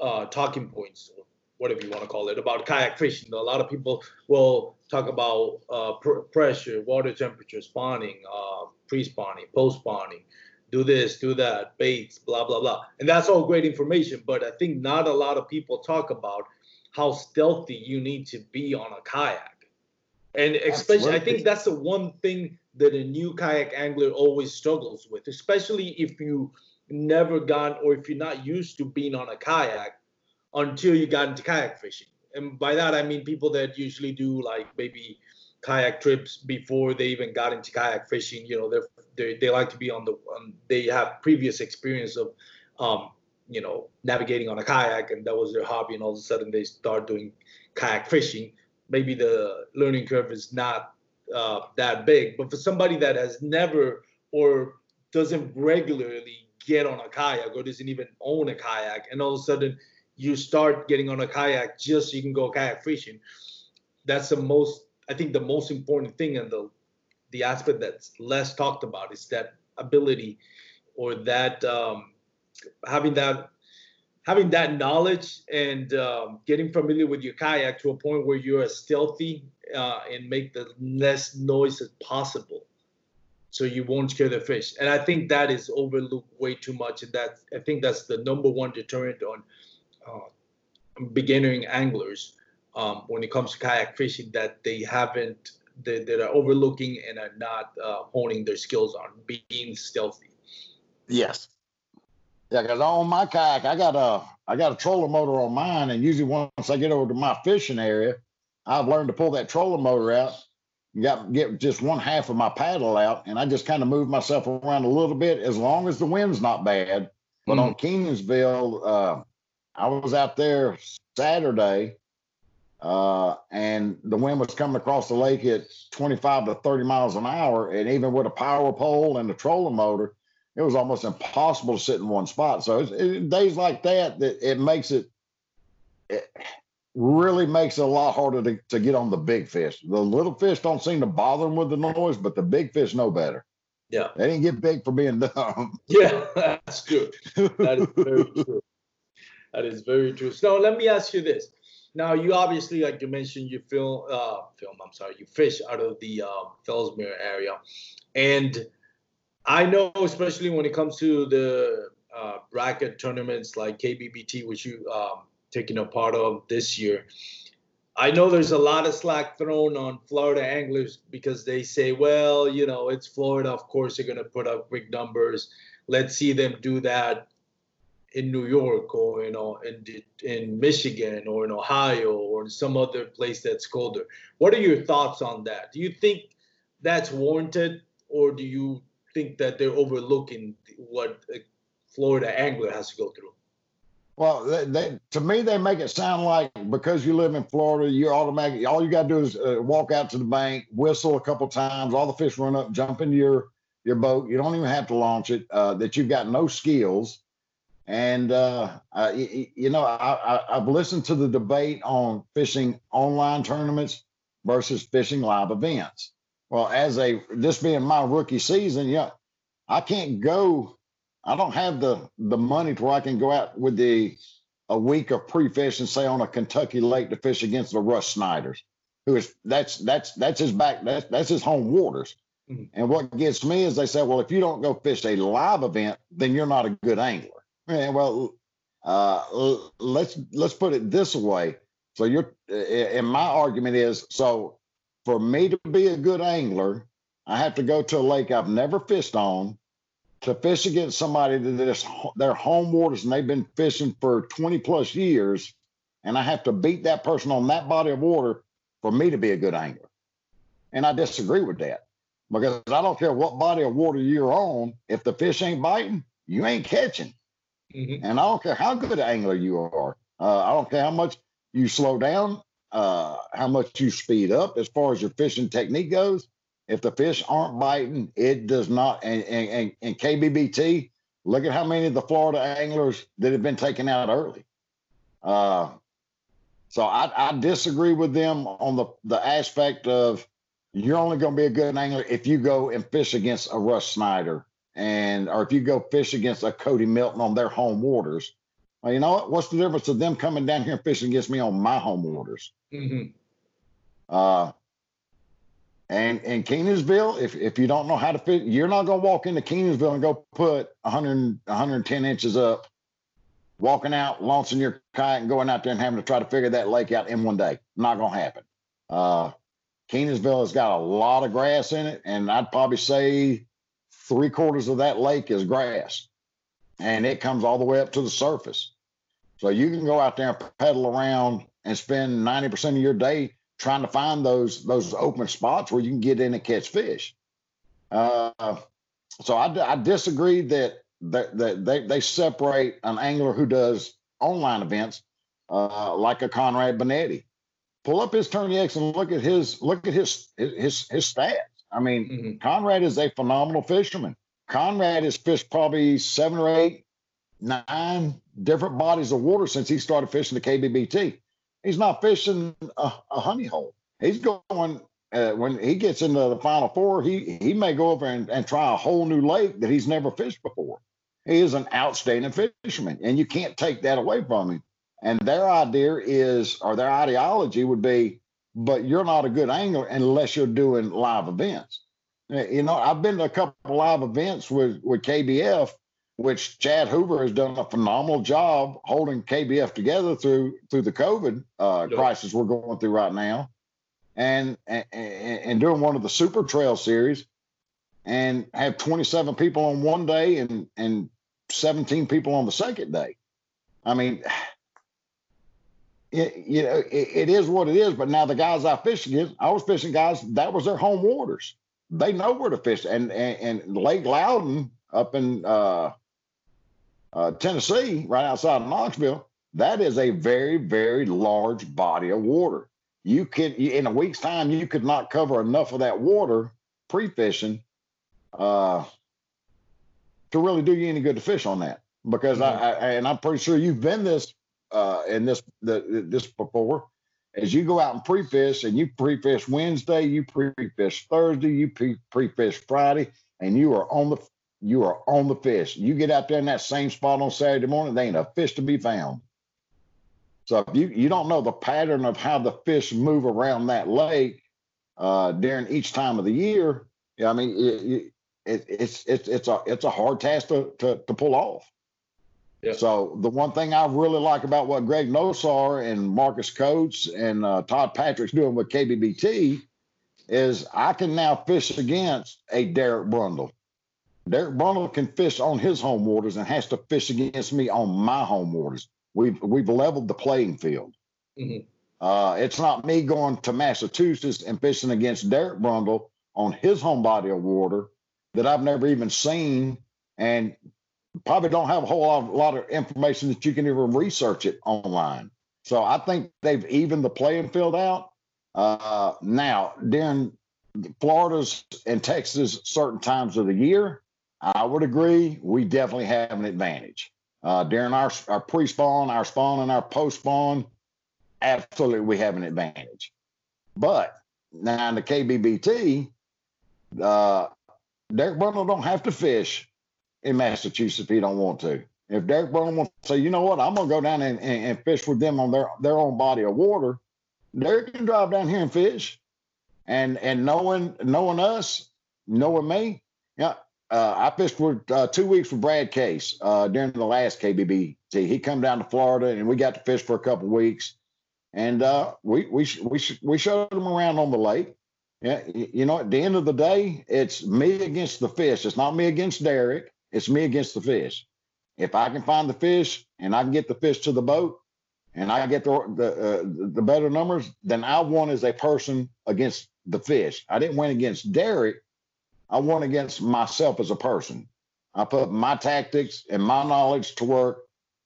[SPEAKER 4] uh, talking points whatever you want to call it, about kayak fishing. A lot of people will talk about uh, pr- pressure, water temperature, spawning, uh, pre-spawning, post-spawning, do this, do that, baits, blah blah blah, and that's all great information. But I think not a lot of people talk about how stealthy you need to be on a kayak, and especially I think that's the one thing that a new kayak angler always struggles with, especially if you never gone or if you're not used to being on a kayak until you got into kayak fishing. And by that I mean people that usually do like maybe kayak trips before they even got into kayak fishing. You know, they they they like to be on the they have previous experience of um, you know navigating on a kayak and that was their hobby and all of a sudden they start doing kayak fishing maybe the learning curve is not uh, that big but for somebody that has never or doesn't regularly get on a kayak or doesn't even own a kayak and all of a sudden you start getting on a kayak just so you can go kayak fishing. That's the most, I think, the most important thing, and the the aspect that's less talked about is that ability or that um, having that having that knowledge and um, getting familiar with your kayak to a point where you're stealthy uh, and make the less noise as possible so you won't scare the fish and i think that is overlooked way too much and that i think that's the number one deterrent on beginning anglers um, when it comes to kayak fishing that they haven't that, that are overlooking and are not uh, honing their skills on being stealthy.
[SPEAKER 5] Yes. Yeah, because on my kayak, I got a I got a trolling motor on mine, and usually once I get over to my fishing area, I've learned to pull that trolling motor out, got get just one half of my paddle out, and I just kind of move myself around a little bit as long as the wind's not bad. But mm. on Kenansville, uh, I was out there Saturday, uh, and the wind was coming across the lake at 25 to 30 miles an hour. And even with a power pole and a trolling motor, it was almost impossible to sit in one spot. So it's, it, days like that, that it makes it, it really makes it a lot harder to, to get on the big fish. The little fish don't seem to bother them with the noise, but the big fish know better.
[SPEAKER 4] Yeah.
[SPEAKER 5] They didn't get big for being dumb.
[SPEAKER 4] Yeah, that's true. That is very true. That is very true. So let me ask you this. Now you obviously, like you mentioned, you film, uh, film. I'm sorry, you fish out of the uh, Fellsmere area, and I know, especially when it comes to the uh, bracket tournaments like KBBT, which you um, taking a part of this year. I know there's a lot of slack thrown on Florida anglers because they say, well, you know, it's Florida. Of course, they're going to put up big numbers. Let's see them do that in New York or you know in in Michigan or in Ohio or in some other place that's colder. What are your thoughts on that? Do you think that's warranted, or do you think that they're overlooking what a Florida angler has to go through?
[SPEAKER 5] Well, they, they, to me, they make it sound like because you live in Florida, you're automatic. All you got to do is uh, walk out to the bank, whistle a couple times, all the fish run up, jump into your your boat. You don't even have to launch it. Uh, that you've got no skills and uh, I, you know, I, have listened to the debate on fishing online tournaments versus fishing live events. Well, as a this being my rookie season, yeah, I can't go. I don't have the the money to where I can go out with the a week of pre-fishing, say on a Kentucky lake to fish against the Russ Snyders, who is that's that's that's his back that's that's his home waters. Mm-hmm. And what gets me is they say, well, if you don't go fish a live event, then you're not a good angler. And well, uh, let's let's put it this way. So you're, and my argument is, so for me to be a good angler, I have to go to a lake I've never fished on to fish against somebody that is their home waters and they've been fishing for 20 plus years, and I have to beat that person on that body of water for me to be a good angler. And I disagree with that because I don't care what body of water you're on, if the fish ain't biting, you ain't catching. Mm-hmm. And I don't care how good an angler you are. Uh, I don't care how much you slow down, uh, how much you speed up as far as your fishing technique goes. If the fish aren't biting, it does not. And, and, and KBBT, look at how many of the Florida anglers that have been taken out early. Uh, so I, I disagree with them on the, the aspect of you're only going to be a good angler if you go and fish against a Russ Snyder and or if you go fish against a Cody Milton on their home waters. Well, you know what? What's the difference of them coming down here and fishing against me on my home waters? Mm-hmm. Uh, and in if, if you don't know how to fish, you're not going to walk into Kenansville and go put 100, 110 inches up, walking out, launching your kayak and going out there and having to try to figure that lake out in one day. Not going to happen. Uh, has got a lot of grass in it, and I'd probably say three quarters of that lake is grass, and it comes all the way up to the surface. So you can go out there and pedal around and spend 90% of your day trying to find those those open spots where you can get in and catch fish. Uh, so I, I disagree that, that, that they, they separate an angler who does online events uh, like a Conrad Benetti pull up his TourneyX and look at his look at his his his stats. I mean, mm-hmm. Conrad is a phenomenal fisherman. Conrad has fished probably seven or eight, nine different bodies of water since he started fishing the KBBT. He's not fishing a, a honey hole. He's going uh, when he gets into the final four. He he may go over and, and try a whole new lake that he's never fished before. He is an outstanding fisherman, and you can't take that away from him. And their idea is, or their ideology would be, but you're not a good angler unless you're doing live events. You know, I've been to a couple live events with, with KBF, which Chad Hoover has done a phenomenal job holding KBF together through through the COVID uh, yep. crisis we're going through right now, and, and and doing one of the Super Trail series, and have 27 people on one day and and 17 people on the second day. I mean, it, you know, it, it is what it is. But now the guys I fish against, I was fishing guys that was their home waters. They know where to fish, and and, and Lake Loudoun up in uh, uh, Tennessee, right outside of Knoxville, that is a very very large body of water. You could in a week's time, you could not cover enough of that water pre-fishing uh, to really do you any good to fish on that. Because mm-hmm. I, I and I'm pretty sure you've been this uh, in this the, this before. As you go out and pre-fish, and you pre-fish Wednesday, you pre-fish Thursday, you pre-fish Friday, and you are on the you are on the fish. You get out there in that same spot on Saturday morning, there ain't a fish to be found. So if you you don't know the pattern of how the fish move around that lake uh, during each time of the year, I mean it, it, it's it's it's a it's a hard task to to, to pull off. Yep. So the one thing I really like about what Greg Nosar and Marcus Coates and uh, Todd Patrick's doing with KBBT is I can now fish against a Derek Brundle. Derek Brundle can fish on his home waters and has to fish against me on my home waters. We've we've leveled the playing field. Mm-hmm. Uh, it's not me going to Massachusetts and fishing against Derek Brundle on his home body of water that I've never even seen and probably don't have a whole lot, lot of information that you can even research it online. So I think they've evened the playing field out. Uh, now, during Florida's and Texas certain times of the year, I would agree we definitely have an advantage. Uh, during our, our pre spawn, our spawn, and our post spawn, absolutely we have an advantage. But now in the KBBT, uh, Derek Brundle don't have to fish in Massachusetts if he don't want to. If Derek Burnham wants to say, you know what, I'm gonna go down and, and, and fish with them on their their own body of water, Derek can drive down here and fish. And and knowing knowing us, knowing me, yeah, uh, I fished for uh, two weeks with Brad Case uh, during the last KBBT. He come down to Florida and we got to fish for a couple weeks, and uh, we we we we showed him around on the lake. Yeah, you know, at the end of the day, it's me against the fish. It's not me against Derek. It's me against the fish. If I can find the fish and I can get the fish to the boat, and I get the the, uh, the better numbers, then I won as a person against the fish. I didn't win against Derek. I won against myself as a person. I put my tactics and my knowledge to work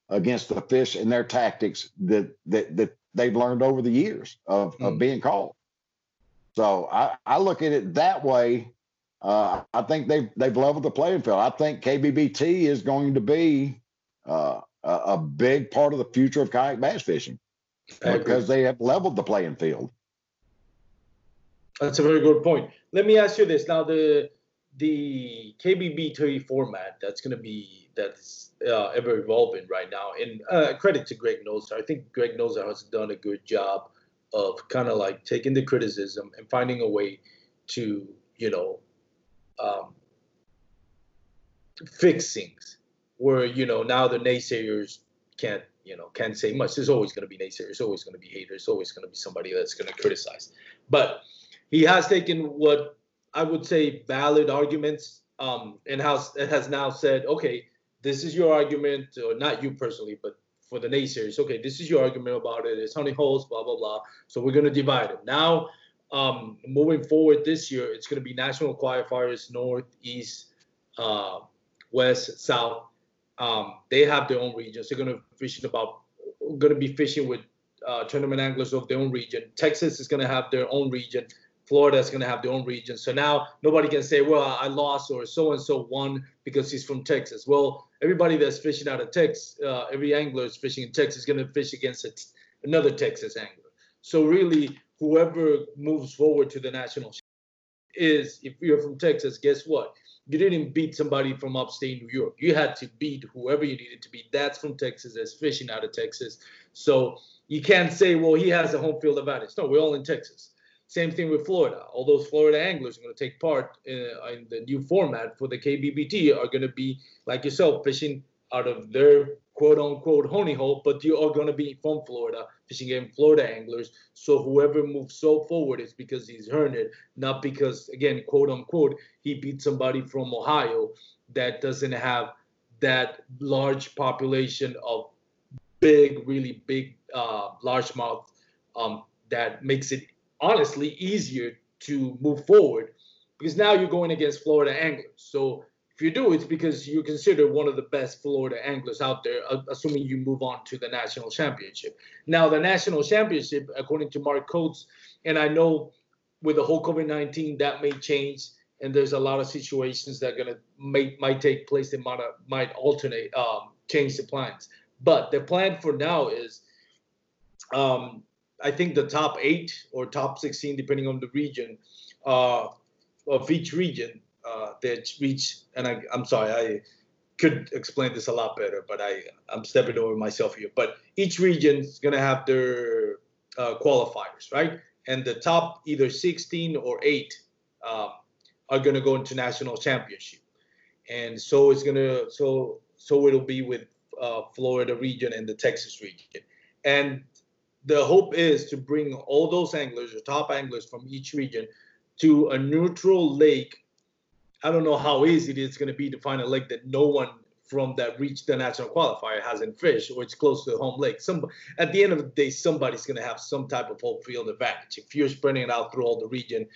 [SPEAKER 5] against the fish and their tactics that that, that they've learned over the years of, mm. of being called. So I, I look at it that way. Uh, I think they've they've leveled the playing field. I think KBBT is going to be uh, a, a, big part of the future of kayak bass fishing because they have leveled the playing field.
[SPEAKER 4] That's a very good point. Let me ask you this now: the the KBBT format that's going to be that's uh, ever evolving right now. And uh, credit to Greg Noser. I think Greg Noser has done a good job of kind of like taking the criticism and finding a way to you know um, fix things where you know now the naysayers can't you know can't say much there's always going to be naysayers always going to be haters always going to be somebody that's going to criticize but he has taken what i would say valid arguments um, and has has now said okay this is your argument or not you personally but for the naysayers. Okay, this is your argument about it. It's honey holes, blah blah blah. So we're gonna divide it. Now, um, moving forward this year, it's gonna be national qualifiers, north, east, uh, west, south. Um, they have their own regions. They're gonna fishing about gonna be fishing with uh, tournament anglers of their own region. Texas is gonna have their own region. Florida is going to have their own region. So now nobody can say, well, I lost or so and so won because he's from Texas. Well, everybody that's fishing out of Texas, uh, every angler is fishing in Texas is going to fish against another Texas angler. So really, whoever moves forward to the national is, if you're from Texas, guess what? You didn't beat somebody from upstate New York. You had to beat whoever you needed to beat. That's from Texas. That's fishing out of Texas. So you can't say, well, he has a home field advantage. No, we're all in Texas. Same thing with Florida. All those Florida anglers are going to take part in, in the new format for the KBBT are going to be like yourself fishing out of their quote unquote honey hole, but you are going to be from Florida fishing in Florida anglers. So whoever moves so forward is because he's earned it, not because again quote unquote he beat somebody from Ohio that doesn't have that large population of big, really big uh, largemouth um, that makes it honestly easier to move forward because now you're going against Florida anglers. So if you do, it's because you consider one of the best Florida anglers out there, assuming you move on to the national championship. Now, the national championship, according to Mark Coates, and I know with the whole COVID 19, that may change. And there's a lot of situations that are gonna might take place that might might alternate, um, change the plans. But the plan for now is um, I think the top eight or top 16, depending on the region, uh, of each region uh, that reach, and I, I'm sorry, I could explain this a lot better, but I, I'm stepping over myself here. But each region is going to have their uh, qualifiers, right? And the top either 16 or eight um, are going to go into national championship. And so it's going to, so, so it'll be with uh, Florida region and the Texas region. And the hope is to bring all those anglers, the top anglers from each region, to a neutral lake. I don't know how easy it is going to be to find a lake that no one from that reached the national qualifier hasn't fished, or it's close to the home lake. Some at the end of the day, somebody's going to have some type of home field advantage. If you're spreading it out through all the region,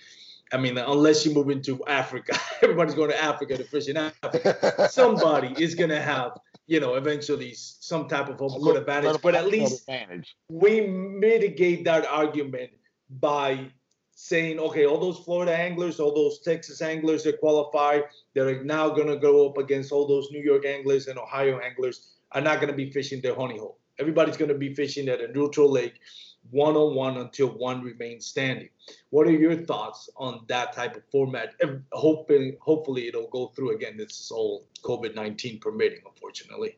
[SPEAKER 4] I mean, unless you move into Africa, everybody's going to Africa to fish in Africa. Somebody is going to have you know, eventually some type of home court advantage. But at least advantage. we mitigate that argument by saying, okay, all those Florida anglers, all those Texas anglers that qualify, they're now going to go up against all those New York anglers and Ohio anglers are not going to be fishing their honey hole. Everybody's going to be fishing at a neutral lake one on one until one remains standing. What are your thoughts on that type of format? Hoping, hopefully, it'll go through again. This is all COVID 19 permitting, unfortunately.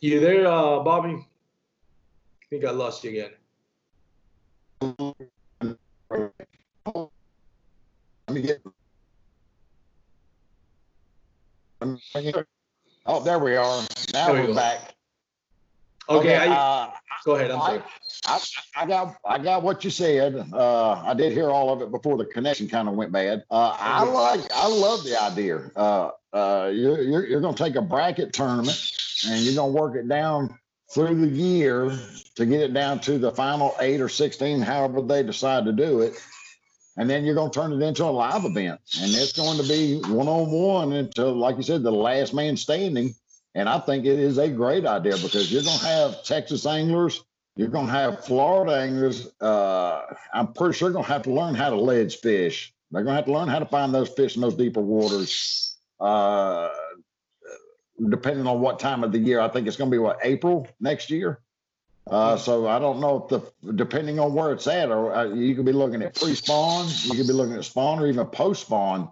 [SPEAKER 4] You there, uh, Bobby? I think I lost you again.
[SPEAKER 5] Let me get. Oh, there we are. Now
[SPEAKER 4] There we
[SPEAKER 5] we're
[SPEAKER 4] go.
[SPEAKER 5] back.
[SPEAKER 4] Okay, I,
[SPEAKER 5] uh,
[SPEAKER 4] go ahead. I'm sorry.
[SPEAKER 5] I, I, I got I got what you said. Uh, I did hear all of it before the connection kind of went bad. Uh, I like I love the idea. Uh, uh, you're you're, you're going to take a bracket tournament and you're going to work it down through the year to get it down to the final eight or sixteen, however they decide to do it. And then you're going to turn it into a live event, and it's going to be one on one until, like you said, the last man standing. And I think it is a great idea because you're going to have Texas anglers, you're going to have Florida anglers. Uh, I'm pretty sure going to have to learn how to ledge fish. They're going to have to learn how to find those fish in those deeper waters. Uh, depending on what time of the year, I think it's going to be what April next year. Uh, so I don't know if the depending on where it's at, or uh, you could be looking at pre-spawn, you could be looking at spawn, or even post-spawn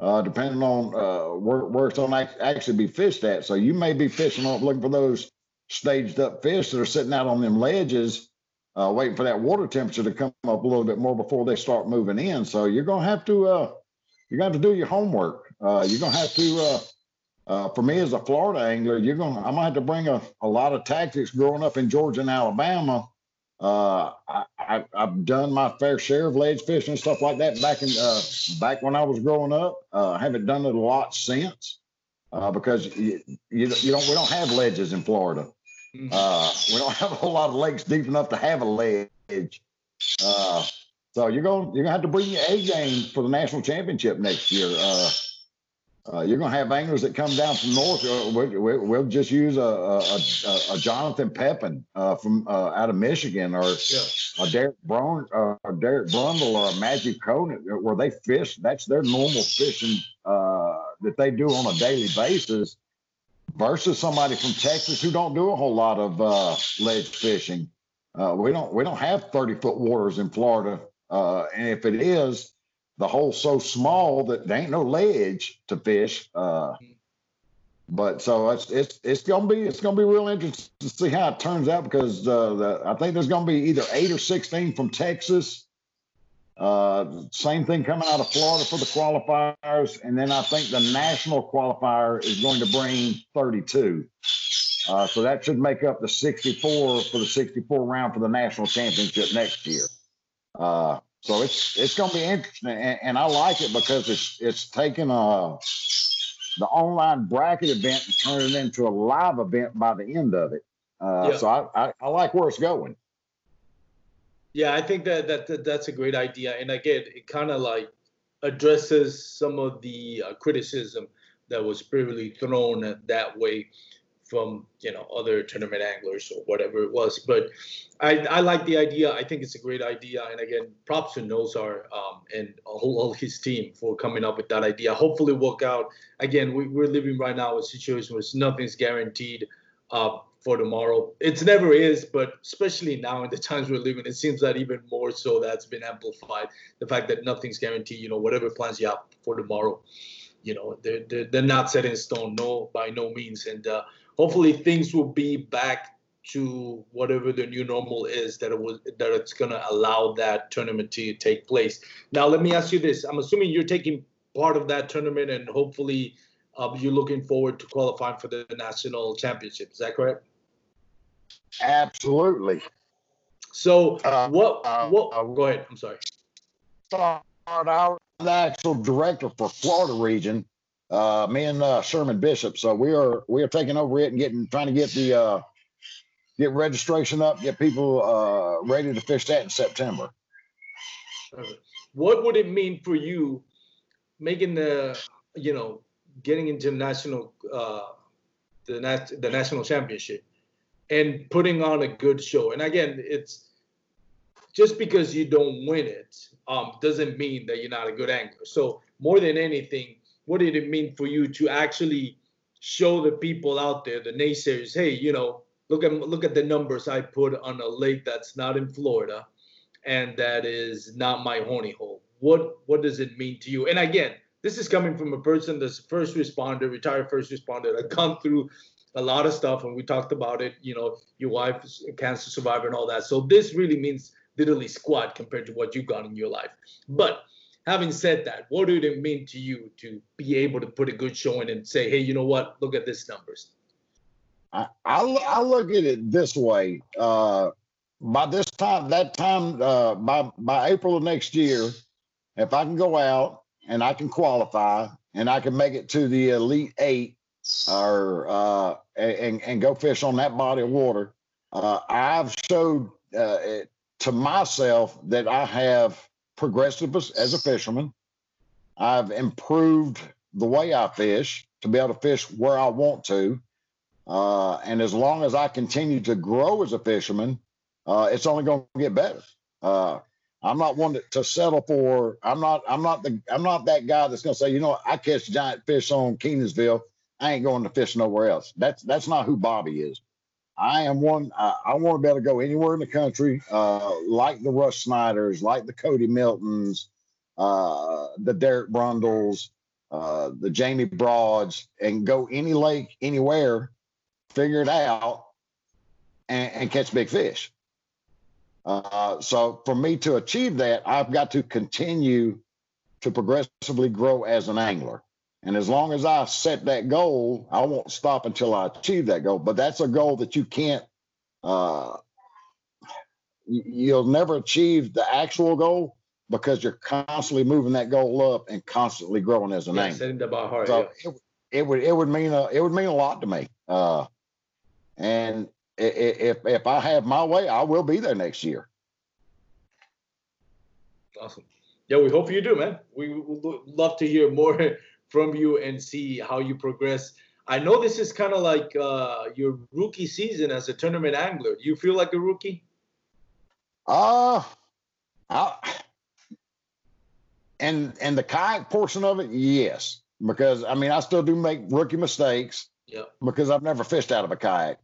[SPEAKER 5] uh, depending on uh, where, where it's going to actually be fished at. So you may be fishing up looking for those staged up fish that are sitting out on them ledges, uh, waiting for that water temperature to come up a little bit more before they start moving in. So you're going to have to uh, you're going to have to do your homework. Uh, you're going to have to. Uh, for me as a Florida angler, you're going. to I'm gonna have to bring a, a lot of tactics. Growing up in Georgia and Alabama, uh, I, I, I've done my fair share of ledge fishing and stuff like that back in uh, back when I was growing up. Uh, I haven't done it a lot since uh, because you, you, you don't we don't have ledges in Florida.
[SPEAKER 4] Mhm.
[SPEAKER 5] Uh, we don't have a whole lot of lakes deep enough to have a ledge. Uh, so you're going you're gonna have to bring your A game for the national championship next year. Uh, uh, you're going to have anglers that come down from north. Uh, we, we, we'll just use a, a, a, a Jonathan Pepin uh, from uh, out of Michigan, or
[SPEAKER 4] Yeah.
[SPEAKER 5] a Derek Brun, uh, a Derek Brundle, or a Magic Conan, where they fish. That's their normal fishing uh, that they do on a daily basis. Versus somebody from Texas who don't do a whole lot of uh, ledge fishing. Uh, we don't we don't have 30 foot waters in Florida, uh, and if it is, the hole's so small that there ain't no ledge to fish. Uh, but so it's it's it's gonna be it's gonna be real interesting to see how it turns out because uh, the, I think there's gonna be either eight or sixteen from Texas. Uh, same thing coming out of Florida for the qualifiers, and then I think the national qualifier is going to bring 32. Uh, so that should make up the 64 for the 64 round for the national championship next year. Uh, so it's it's going to be interesting, and, and I like it because it's it's taking a the online bracket event and turning it into a live event by the end of it. Uh,
[SPEAKER 4] Yeah.
[SPEAKER 5] So I, I I like where it's going.
[SPEAKER 4] Yeah, I think that, that, that that's a great idea, and again, it kind of like addresses some of the uh, criticism that was previously thrown at that way from you know other tournament anglers or whatever it was. But I, I like the idea. I think it's a great idea, and again, props to Nozar um, and all, all his team for coming up with that idea. Hopefully, work out. Again, we, we're living right now a situation where nothing's guaranteed. Uh, for tomorrow. It never is, but especially now in the times we're living, it seems that even more so that's been amplified. The fact that nothing's guaranteed, you know, whatever plans you have for tomorrow, you know, they're, they're, they're not set in stone, no, by no means. And uh, hopefully things will be back to whatever the new normal is that it was that it's going to allow that tournament to take place. Now, let me ask you this. I'm assuming you're taking part of that tournament and hopefully uh, you're looking forward to qualifying for the national championship. Is that correct?
[SPEAKER 5] Absolutely.
[SPEAKER 4] So
[SPEAKER 5] Uh,
[SPEAKER 4] what?
[SPEAKER 5] uh,
[SPEAKER 4] What?
[SPEAKER 5] uh,
[SPEAKER 4] go ahead. I'm sorry.
[SPEAKER 5] start out the actual director for Florida region, uh, me and uh, Sherman Bishop. So we are we are taking over it and getting trying to get the uh, get registration up, get people uh, ready to fish that in September.
[SPEAKER 4] What would it mean for you, making the you know getting into national uh, the nat- the national championship and putting on a good show. And again, it's just because you don't win it um, doesn't mean that you're not a good angler. So more than anything, what did it mean for you to actually show the people out there, the naysayers, hey, you know, look at look at the numbers I put on a lake that's not in Florida, and that is not my horny hole. What what does it mean to you? And again, this is coming from a person that's first responder, retired first responder, that gone through a lot of stuff, and we talked about it. You know, your wife is a cancer survivor and all that. So this really means literally squat compared to what you've got in your life. But having said that, what did it mean to you to be able to put a good showing and say, hey, you know what? Look at this numbers.
[SPEAKER 5] I, I, I look at it this way. Uh, by this time, that time, uh, by by April of next year, if I can go out and I can qualify and I can make it to the elite eight or uh, and and go fish on that body of water, uh, I've showed uh, to myself that I have progressed as a fisherman. I've improved the way I fish to be able to fish where I want to. Uh, and as long as I continue to grow as a fisherman, uh, it's only going to get better. Uh, I'm not one to, to, settle for. I'm not. I'm not the. I'm not that guy that's going to say, you know, I catch giant fish on Kenansville. I ain't going to fish nowhere else. That's that's not who Bobby is. I am one. I, I want to be able to go anywhere in the country, uh, like the Russ Snyders, like the Cody Miltons, uh, the Derek Brundles, uh, the Jamie Broads, and go any lake, anywhere, figure it out, and, and catch big fish. Uh, so for me to achieve that, I've got to continue to progressively grow as an angler. And as long as I set that goal, I won't stop until I achieve that goal. But that's a goal that you can't, uh, you'll never achieve the actual goal because you're constantly moving that goal up and constantly growing as an yeah, angler.
[SPEAKER 4] Setting the bar hard.
[SPEAKER 5] So yeah. it, it, would it would mean a it would mean a lot to me. Uh, and if if I have my way, I will be there next year.
[SPEAKER 4] Awesome. Yeah, we hope you do, man. We would love to hear more from you and see how you progress. I know this is kind of like uh, your rookie season as a tournament angler. Do you feel like a rookie?
[SPEAKER 5] Uh, I, and and the kayak portion of it, yes, because I mean I still do make rookie mistakes.
[SPEAKER 4] Yeah.
[SPEAKER 5] Because I've never fished out of a kayak.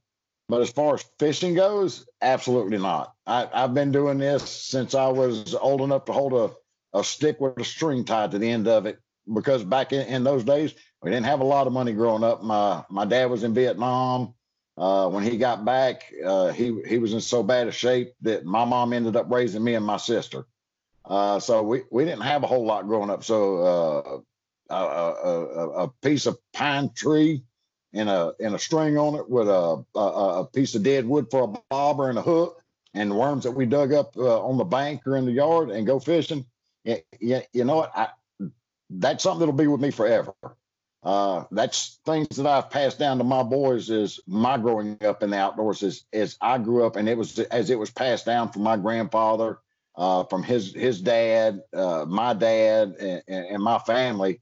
[SPEAKER 5] But as far as fishing goes, absolutely not. I, I've been doing this since I was old enough to hold a, a stick with a string tied to the end of it because back in, in those days we didn't have a lot of money growing up. My my dad was in Vietnam. Uh, when he got back, uh, he he was in so bad a shape that my mom ended up raising me and my sister. Uh, so we, we didn't have a whole lot growing up. So uh, a, a, a, piece of pine tree and a and a string on it with a, a, a piece of dead wood for a bobber and a hook and worms that we dug up uh, on the bank or in the yard and go fishing. Yeah, you, you know what? I, that's something that'll be with me forever. Uh, that's things that I've passed down to my boys is my growing up in the outdoors is as I grew up and it was as it was passed down from my grandfather, uh, from his his dad, uh, my dad, and, and, my family.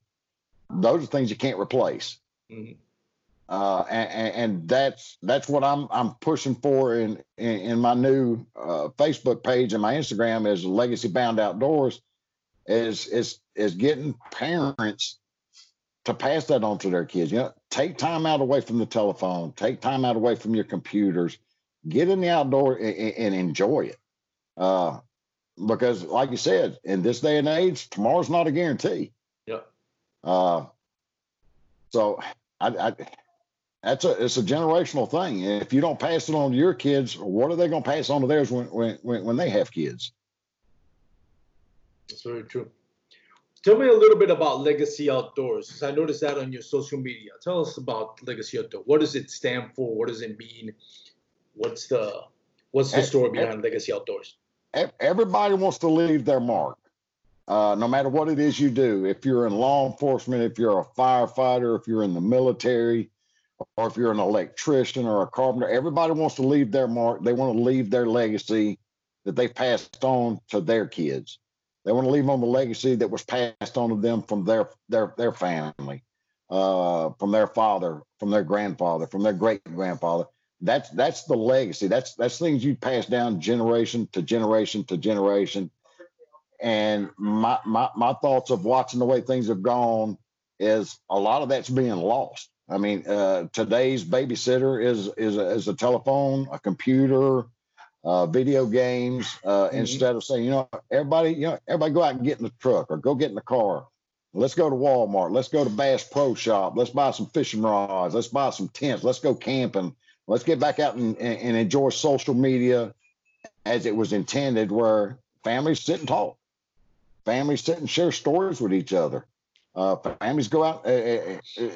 [SPEAKER 5] Those are things you can't replace. Mm-hmm. Uh, and, and, that's that's what I'm I'm pushing for in in, in my new uh, Facebook page and my Instagram is Legacy Bound Outdoors is is is getting parents to pass that on to their kids. You know, take time out away from the telephone, take time out away from your computers, get in the outdoor and, and enjoy it. Uh, because, like you said, in this day and age, tomorrow's not a guarantee.
[SPEAKER 4] Yeah.
[SPEAKER 5] Uh, so I, I that's a it's a generational thing. If you don't pass it on to your kids, what are they going to pass on to theirs when when when they have kids?
[SPEAKER 4] That's very true. Tell me a little bit about Legacy Outdoors. I noticed that on your social media. Tell us about Legacy Outdoors. What does it stand for? What does it mean? What's the what's the story behind Legacy Outdoors?
[SPEAKER 5] Everybody wants to leave their mark. Uh, no matter what it is you do, if you're in law enforcement, if you're a firefighter, if you're in the military, or if you're an electrician or a carpenter, everybody wants to leave their mark. They want to leave their legacy that they passed on to their kids. They want to leave on the legacy that was passed on to them from their their their family. uh, from their father, from their grandfather, from their great grandfather. That's that's the legacy. That's that's things you pass down generation to generation to generation. And my my my thoughts of watching the way things have gone is a lot of that's being lost. I mean, uh, today's babysitter is is a, is a telephone, a computer, uh, video games. Uh, mm-hmm. Instead of saying, you know, everybody, you know, everybody go out and get in the truck or go get in the car. Let's go to Walmart. Let's go to Bass Pro Shop. Let's buy some fishing rods. Let's buy some tents. Let's go camping. Let's get back out and, and, and enjoy social media as it was intended, where families sit and talk, families sit and share stories with each other. Uh, families go out uh, uh, uh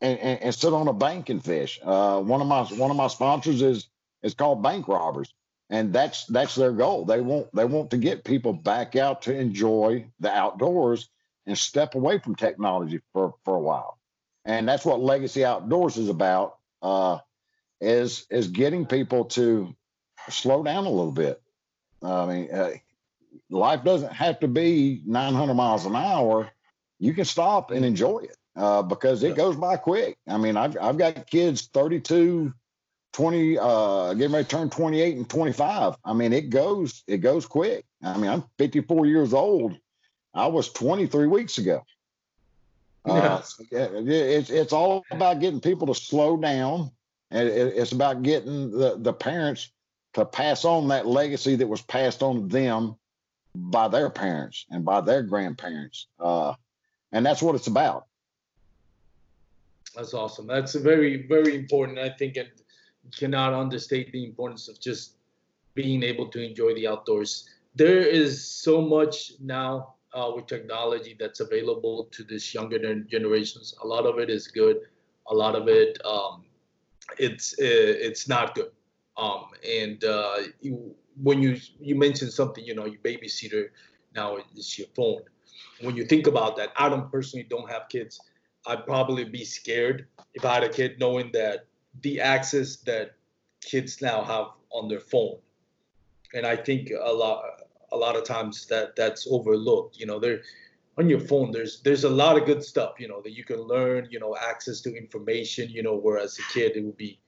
[SPEAKER 5] and, and, and, sit on a bank and fish. Uh, one of my one of my sponsors is is called Bank Robbers, and that's that's their goal. They want they want to get people back out to enjoy the outdoors and step away from technology for for a while. And that's what Legacy Outdoors is about. Uh, is is getting people to slow down a little bit. I mean, uh, life doesn't have to be 900 miles an hour. You can stop and enjoy it uh, because it goes by quick. I mean, I've, I've got kids 32, 20, uh, getting ready to turn 28 and 25. I mean, it goes, it goes quick. I mean, I'm 54 years old. I was 23 weeks ago. Uh, it's, it's all about getting people to slow down. And it's about getting the, the parents to pass on that legacy that was passed on to them by their parents and by their grandparents. Uh, and that's what it's about.
[SPEAKER 4] That's awesome. That's very, very important. I think and cannot understate the importance of just being able to enjoy the outdoors. There is so much now uh, with technology that's available to this younger generations. A lot of it is good. A lot of it, um, it's uh, it's not good. Um, and uh, you, when you you mentioned something, you know, your babysitter now is your phone. When you think about that, I don't personally don't have kids. I'd probably be scared if I had a kid, knowing that the access that kids now have on their phone, and I think a lot a lot of times that that's overlooked. You know, they're on your phone. There's there's a lot of good stuff. You know that you can learn. You know, access to information. You know, whereas a kid it would be,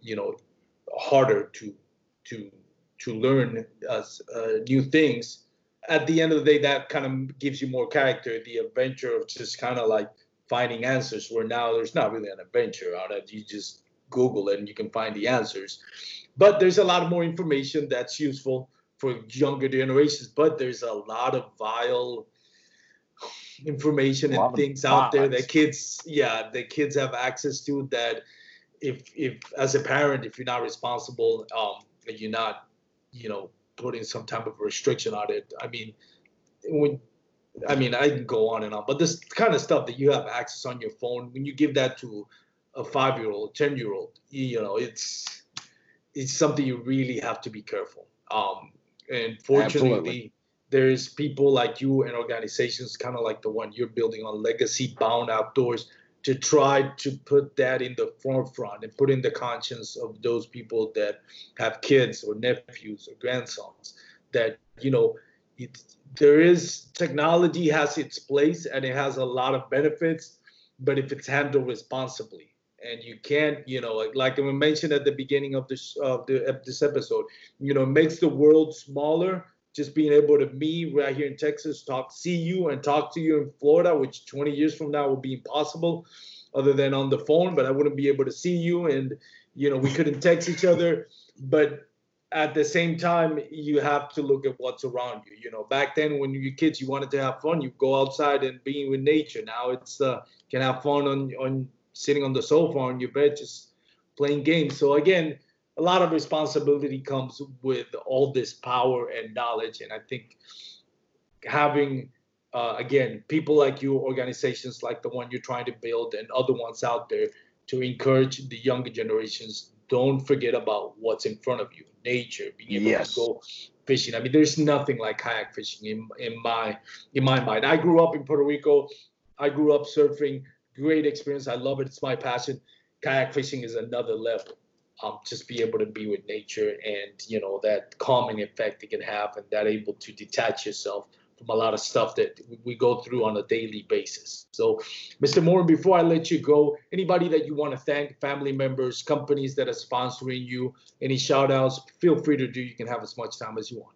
[SPEAKER 4] you know, harder to to to learn uh, uh, new things. At the end of the day, that kind of gives you more character. The adventure of just kind of like finding answers where now there's not really an adventure out of you just google it and you can find the answers. But there's a lot more information that's useful for younger generations but there's a lot of vile information and things out there that kids yeah the kids have access to that if if as a parent if you're not responsible um you're not you know putting some type of restriction on it i mean when I mean, I can go on and on, but this kind of stuff that you have access on your phone, when you give that to a five-year-old, ten-year-old, you know, it's it's something you really have to be careful. Um, and fortunately, Absolutely. there's people like you and organizations, kind of like the one you're building on Legacy Bound Outdoors, to try to put that in the forefront and put in the conscience of those people that have kids or nephews or grandsons that you know it's there is technology has its place and it has a lot of benefits, but if it's handled responsibly, and you can't, you know, like, I mentioned at the beginning of this of the this episode, you know, makes the world smaller. Just being able to me right here in Texas, talk, see you, and talk to you in Florida, which 20 years from now will be impossible, other than on the phone. But I wouldn't be able to see you, and you know, we couldn't text each other. But at the same time you have to look at what's around you you know back then when you were kids you wanted to have fun you go outside and be with nature now it's uh can have fun on on sitting on the sofa on your bed just playing games. So again a lot of responsibility comes with all this power and knowledge. And i think having uh, again people like you organizations like the one you're trying to build and other ones out there to encourage the younger generations don't forget about what's in front of you. Nature being able yes. to go fishing. I mean there's nothing like kayak fishing in, in my in my mind. I grew up in puerto rico. I grew up surfing great experience i love it it's my passion kayak fishing is another level um, just be able to be with nature and you know that calming effect it can have and that able to detach yourself from a lot of stuff that we go through on a daily basis. So, Mr. Moore, before I let you go, anybody that you want to thank, family members, companies that are sponsoring you, any shout outs, feel free to do. You can have as much time as you want.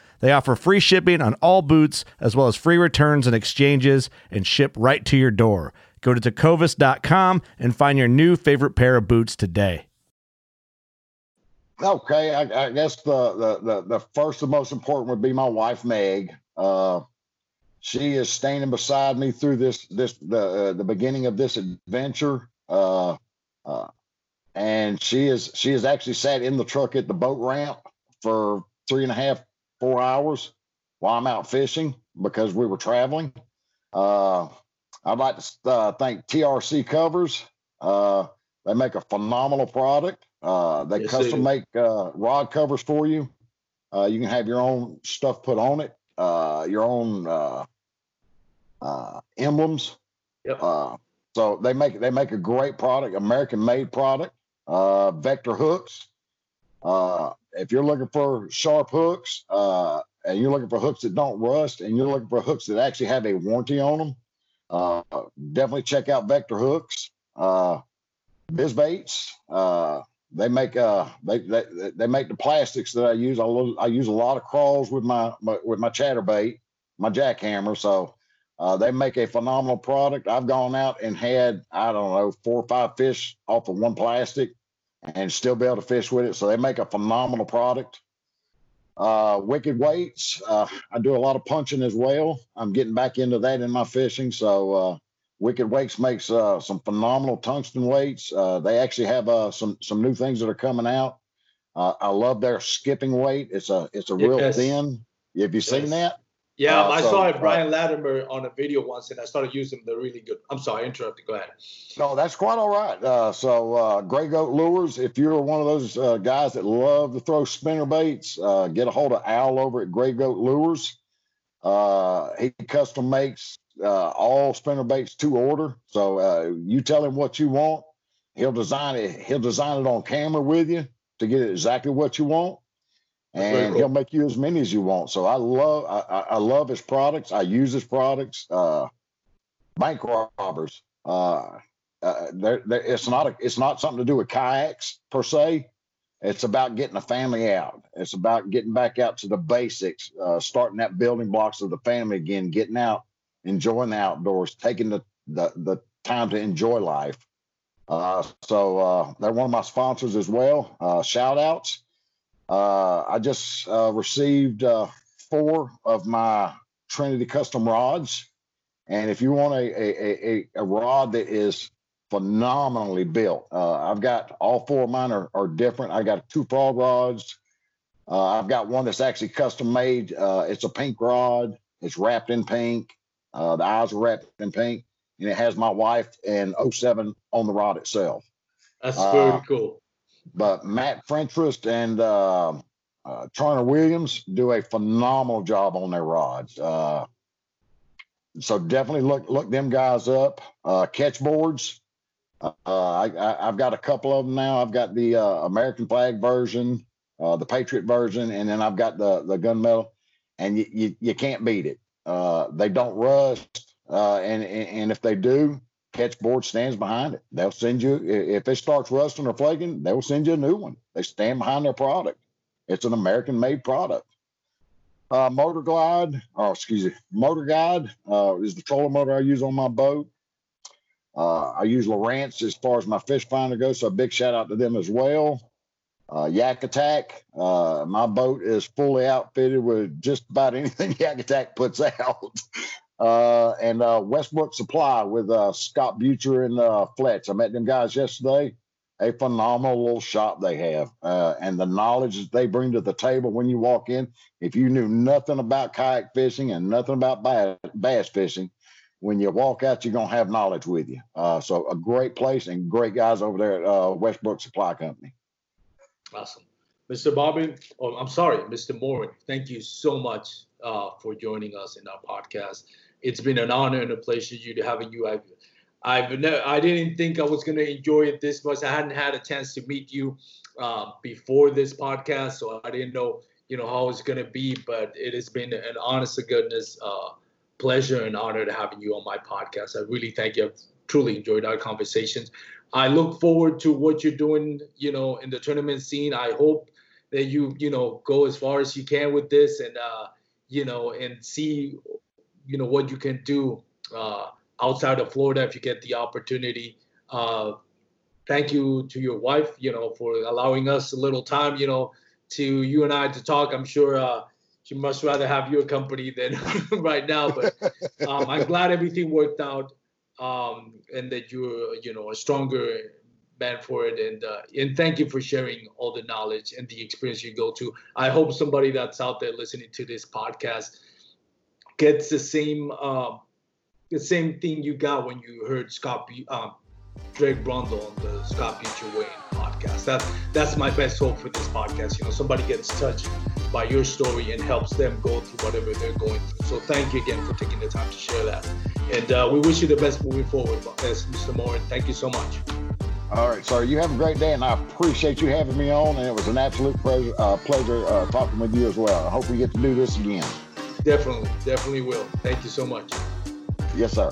[SPEAKER 6] They offer free shipping on all boots, as well as free returns and exchanges, and ship right to your door. Go to tecovas.com and find your new favorite pair of boots today.
[SPEAKER 5] Okay, I, I guess the, the, the the first and most important would be my wife Meg. Uh, she is standing beside me through this this the uh, the beginning of this adventure. Uh, uh, and she is she has actually sat in the truck at the boat ramp for three and a half four hours while I'm out fishing because we were traveling. Uh, I'd like to uh, thank TRC Covers. Uh, they make a phenomenal product. Uh, they yes, custom make uh, rod covers for you. Uh, you can have your own stuff put on it, your own emblems. Yep. so they make they make a great product, American made product. Vector hooks if you're looking for sharp hooks uh, and you're looking for hooks that don't rust and you're looking for hooks that actually have a warranty on them, uh, definitely check out Vector Hooks. Uh, Biz Baits, uh, they make uh they, they they make the plastics that I use. I, lo- I use a lot of crawls with my, my with my chatterbait, my jackhammer. So uh, they make a phenomenal product. I've gone out and had I don't know four or five fish off of one plastic and still be able to fish with it. So they make a phenomenal product. Uh, Wicked Weights, uh, I do a lot of punching as well. I'm getting back into that in my fishing. So uh, Wicked Weights makes uh, some phenomenal tungsten weights. Uh, they actually have uh, some some new things that are coming out. I love their skipping weight. It's a it's a real yes. thin. Have you seen that?
[SPEAKER 4] Yeah, uh, I so, saw it, Brian Latimer, on a video once, and I started using them. They're really good. I'm sorry, I interrupted. Go ahead.
[SPEAKER 5] No, that's quite all right. Uh, so, uh, Gray Goat Lures, if you're one of those uh, guys that love to throw spinner baits, uh, get a hold of Al over at Gray Goat Lures. Uh, he custom makes all spinner baits to order. So, you tell him what you want, he'll design it. He'll design it on camera with you to get exactly what you want and cool. he'll make you as many as you want. So I love I, I love his products. I use his products. Uh, bank robbers. Uh, uh, they're, they're, it's not a, it's not something to do with kayaks per se. It's about getting the family out. It's about getting back out to the basics, uh, starting that building blocks of the family again, getting out, enjoying the outdoors, taking the the, the time to enjoy life. Uh, so uh, they're one of my sponsors as well. Uh, shout outs. Uh, I just uh, received uh, four of my Trinity custom rods. And if you want a, a, a, a rod that is phenomenally built, uh, I've got all four of mine are, are different. I got two frog rods. Uh, I've got one that's actually custom made. Uh, it's a pink rod. It's wrapped in pink. the eyes are wrapped in pink. And it has my wife and 07 on the rod itself.
[SPEAKER 4] That's very cool.
[SPEAKER 5] But Matt Frentrist and uh, uh, Turner Williams do a phenomenal job on their rods. Uh, so definitely look look them guys up. Uh, Ketch boards. Uh, I, have got a couple of them now. I've got the uh, American flag version, uh, the Patriot version, and then I've got the the gunmetal. And you, you, you can't beat it. Uh, they don't rust, uh, and and if they do, Ketchboard stands behind it. They'll send you if it starts rusting or flaking, they'll send you a new one. They stand behind their product. It's an American-made product. Uh, motor glide, or excuse me, motor guide uh, is the trolling motor I use on my boat. Uh, I use Lowrance as far as my fish finder goes, so a big shout out to them as well. Uh, Yak Attack, uh, my boat is fully outfitted with just about anything Yak Attack puts out. Uh, and uh, Westbrook Supply with uh, Scott Butcher and uh, Fletch. I met them guys yesterday. A phenomenal little shop they have, uh, and the knowledge that they bring to the table when you walk in. If you knew nothing about kayak fishing and nothing about bass, fishing, when you walk out, you're gonna have knowledge with you. Uh, so a great place and great guys over there at uh, Westbrook Supply Company.
[SPEAKER 4] Awesome. Mr. Bobby, oh, I'm sorry, Mr. Morin, thank you so much uh, for joining us in our podcast. It's been an honor and a pleasure you to having you. I've, I've never, I didn't think I was to enjoy it this much. I hadn't had a chance to meet you uh, before this podcast, so I didn't know, you know, how it's to be. But it has been an honest to goodness uh, pleasure and honor to having you on my podcast. I really thank you. I've truly enjoyed our conversations. I look forward to what you're doing, you know, in the tournament scene. I hope that you, you know, go as far as you can with this and, uh, you know, and see, you know, what you can do uh, outside of Florida if you get the opportunity. Uh, thank you to your wife, you know, for allowing us a little time, you know, to you and I to talk. I'm sure uh, she must rather have your company than right now, but um, I'm glad everything worked out um, and that you're you know a stronger man for it and uh, and thank you for sharing all the knowledge and the experience you go to i hope somebody that's out there listening to this podcast gets the same uh, the same thing you got when you heard scott B, um, Drake Brundle on the Scott Beecher Wayne podcast. That's that's my best hope for this podcast. You know, somebody gets touched by your story and helps them go through whatever they're going through. So thank you again for taking the time to share that. And uh, we wish you the best moving forward, Mr. Morin. Thank you so much.
[SPEAKER 5] All right, sir. You have a great day, and I appreciate you having me on. And it was an absolute pleasure, uh, pleasure uh, talking with you as well. I hope we get to do this again.
[SPEAKER 4] Definitely, definitely will. Thank you so much.
[SPEAKER 5] Yes, sir.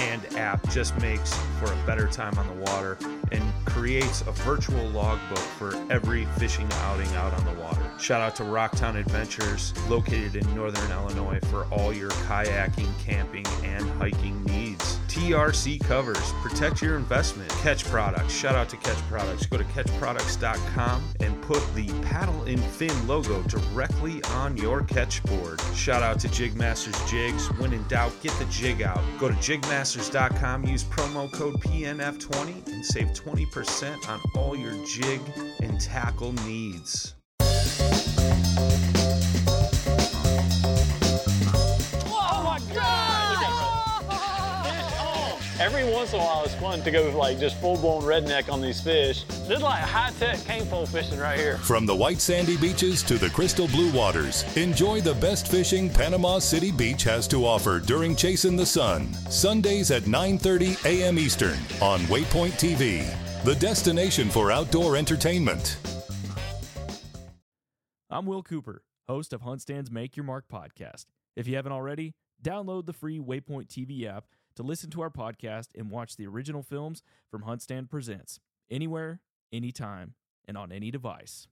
[SPEAKER 7] and app just makes for a better time on the water and creates a virtual logbook for every fishing outing out on the water. Shout out to Rocktown Adventures, located in northern Illinois, for all your kayaking, camping, and hiking needs. TRC covers, protect your investment. Ketch Products, shout out to Ketch Products. Go to ketchproducts.com and put the paddle and fin logo directly on your Ketch board. Shout out to Jigmasters Jigs. When in doubt, get the jig out. Go to jigmasters.com, use promo code PNF20 and save 20% on all your jig and tackle needs.
[SPEAKER 8] Every once in a while, it's fun to go like just full blown redneck on these fish. This is like high tech cane pole fishing right here.
[SPEAKER 1] From the white sandy beaches to the crystal blue waters, enjoy the best fishing Panama City Beach has to offer during Chasing the Sun. Sundays at 9:30 a.m. Eastern on Waypoint TV, the destination for outdoor entertainment.
[SPEAKER 9] I'm Will Cooper, host of HuntStand's Make Your Mark podcast. If you haven't already, download the free Waypoint TV app to listen to our podcast and watch the original films from HuntStand Presents anywhere, anytime, and on any device.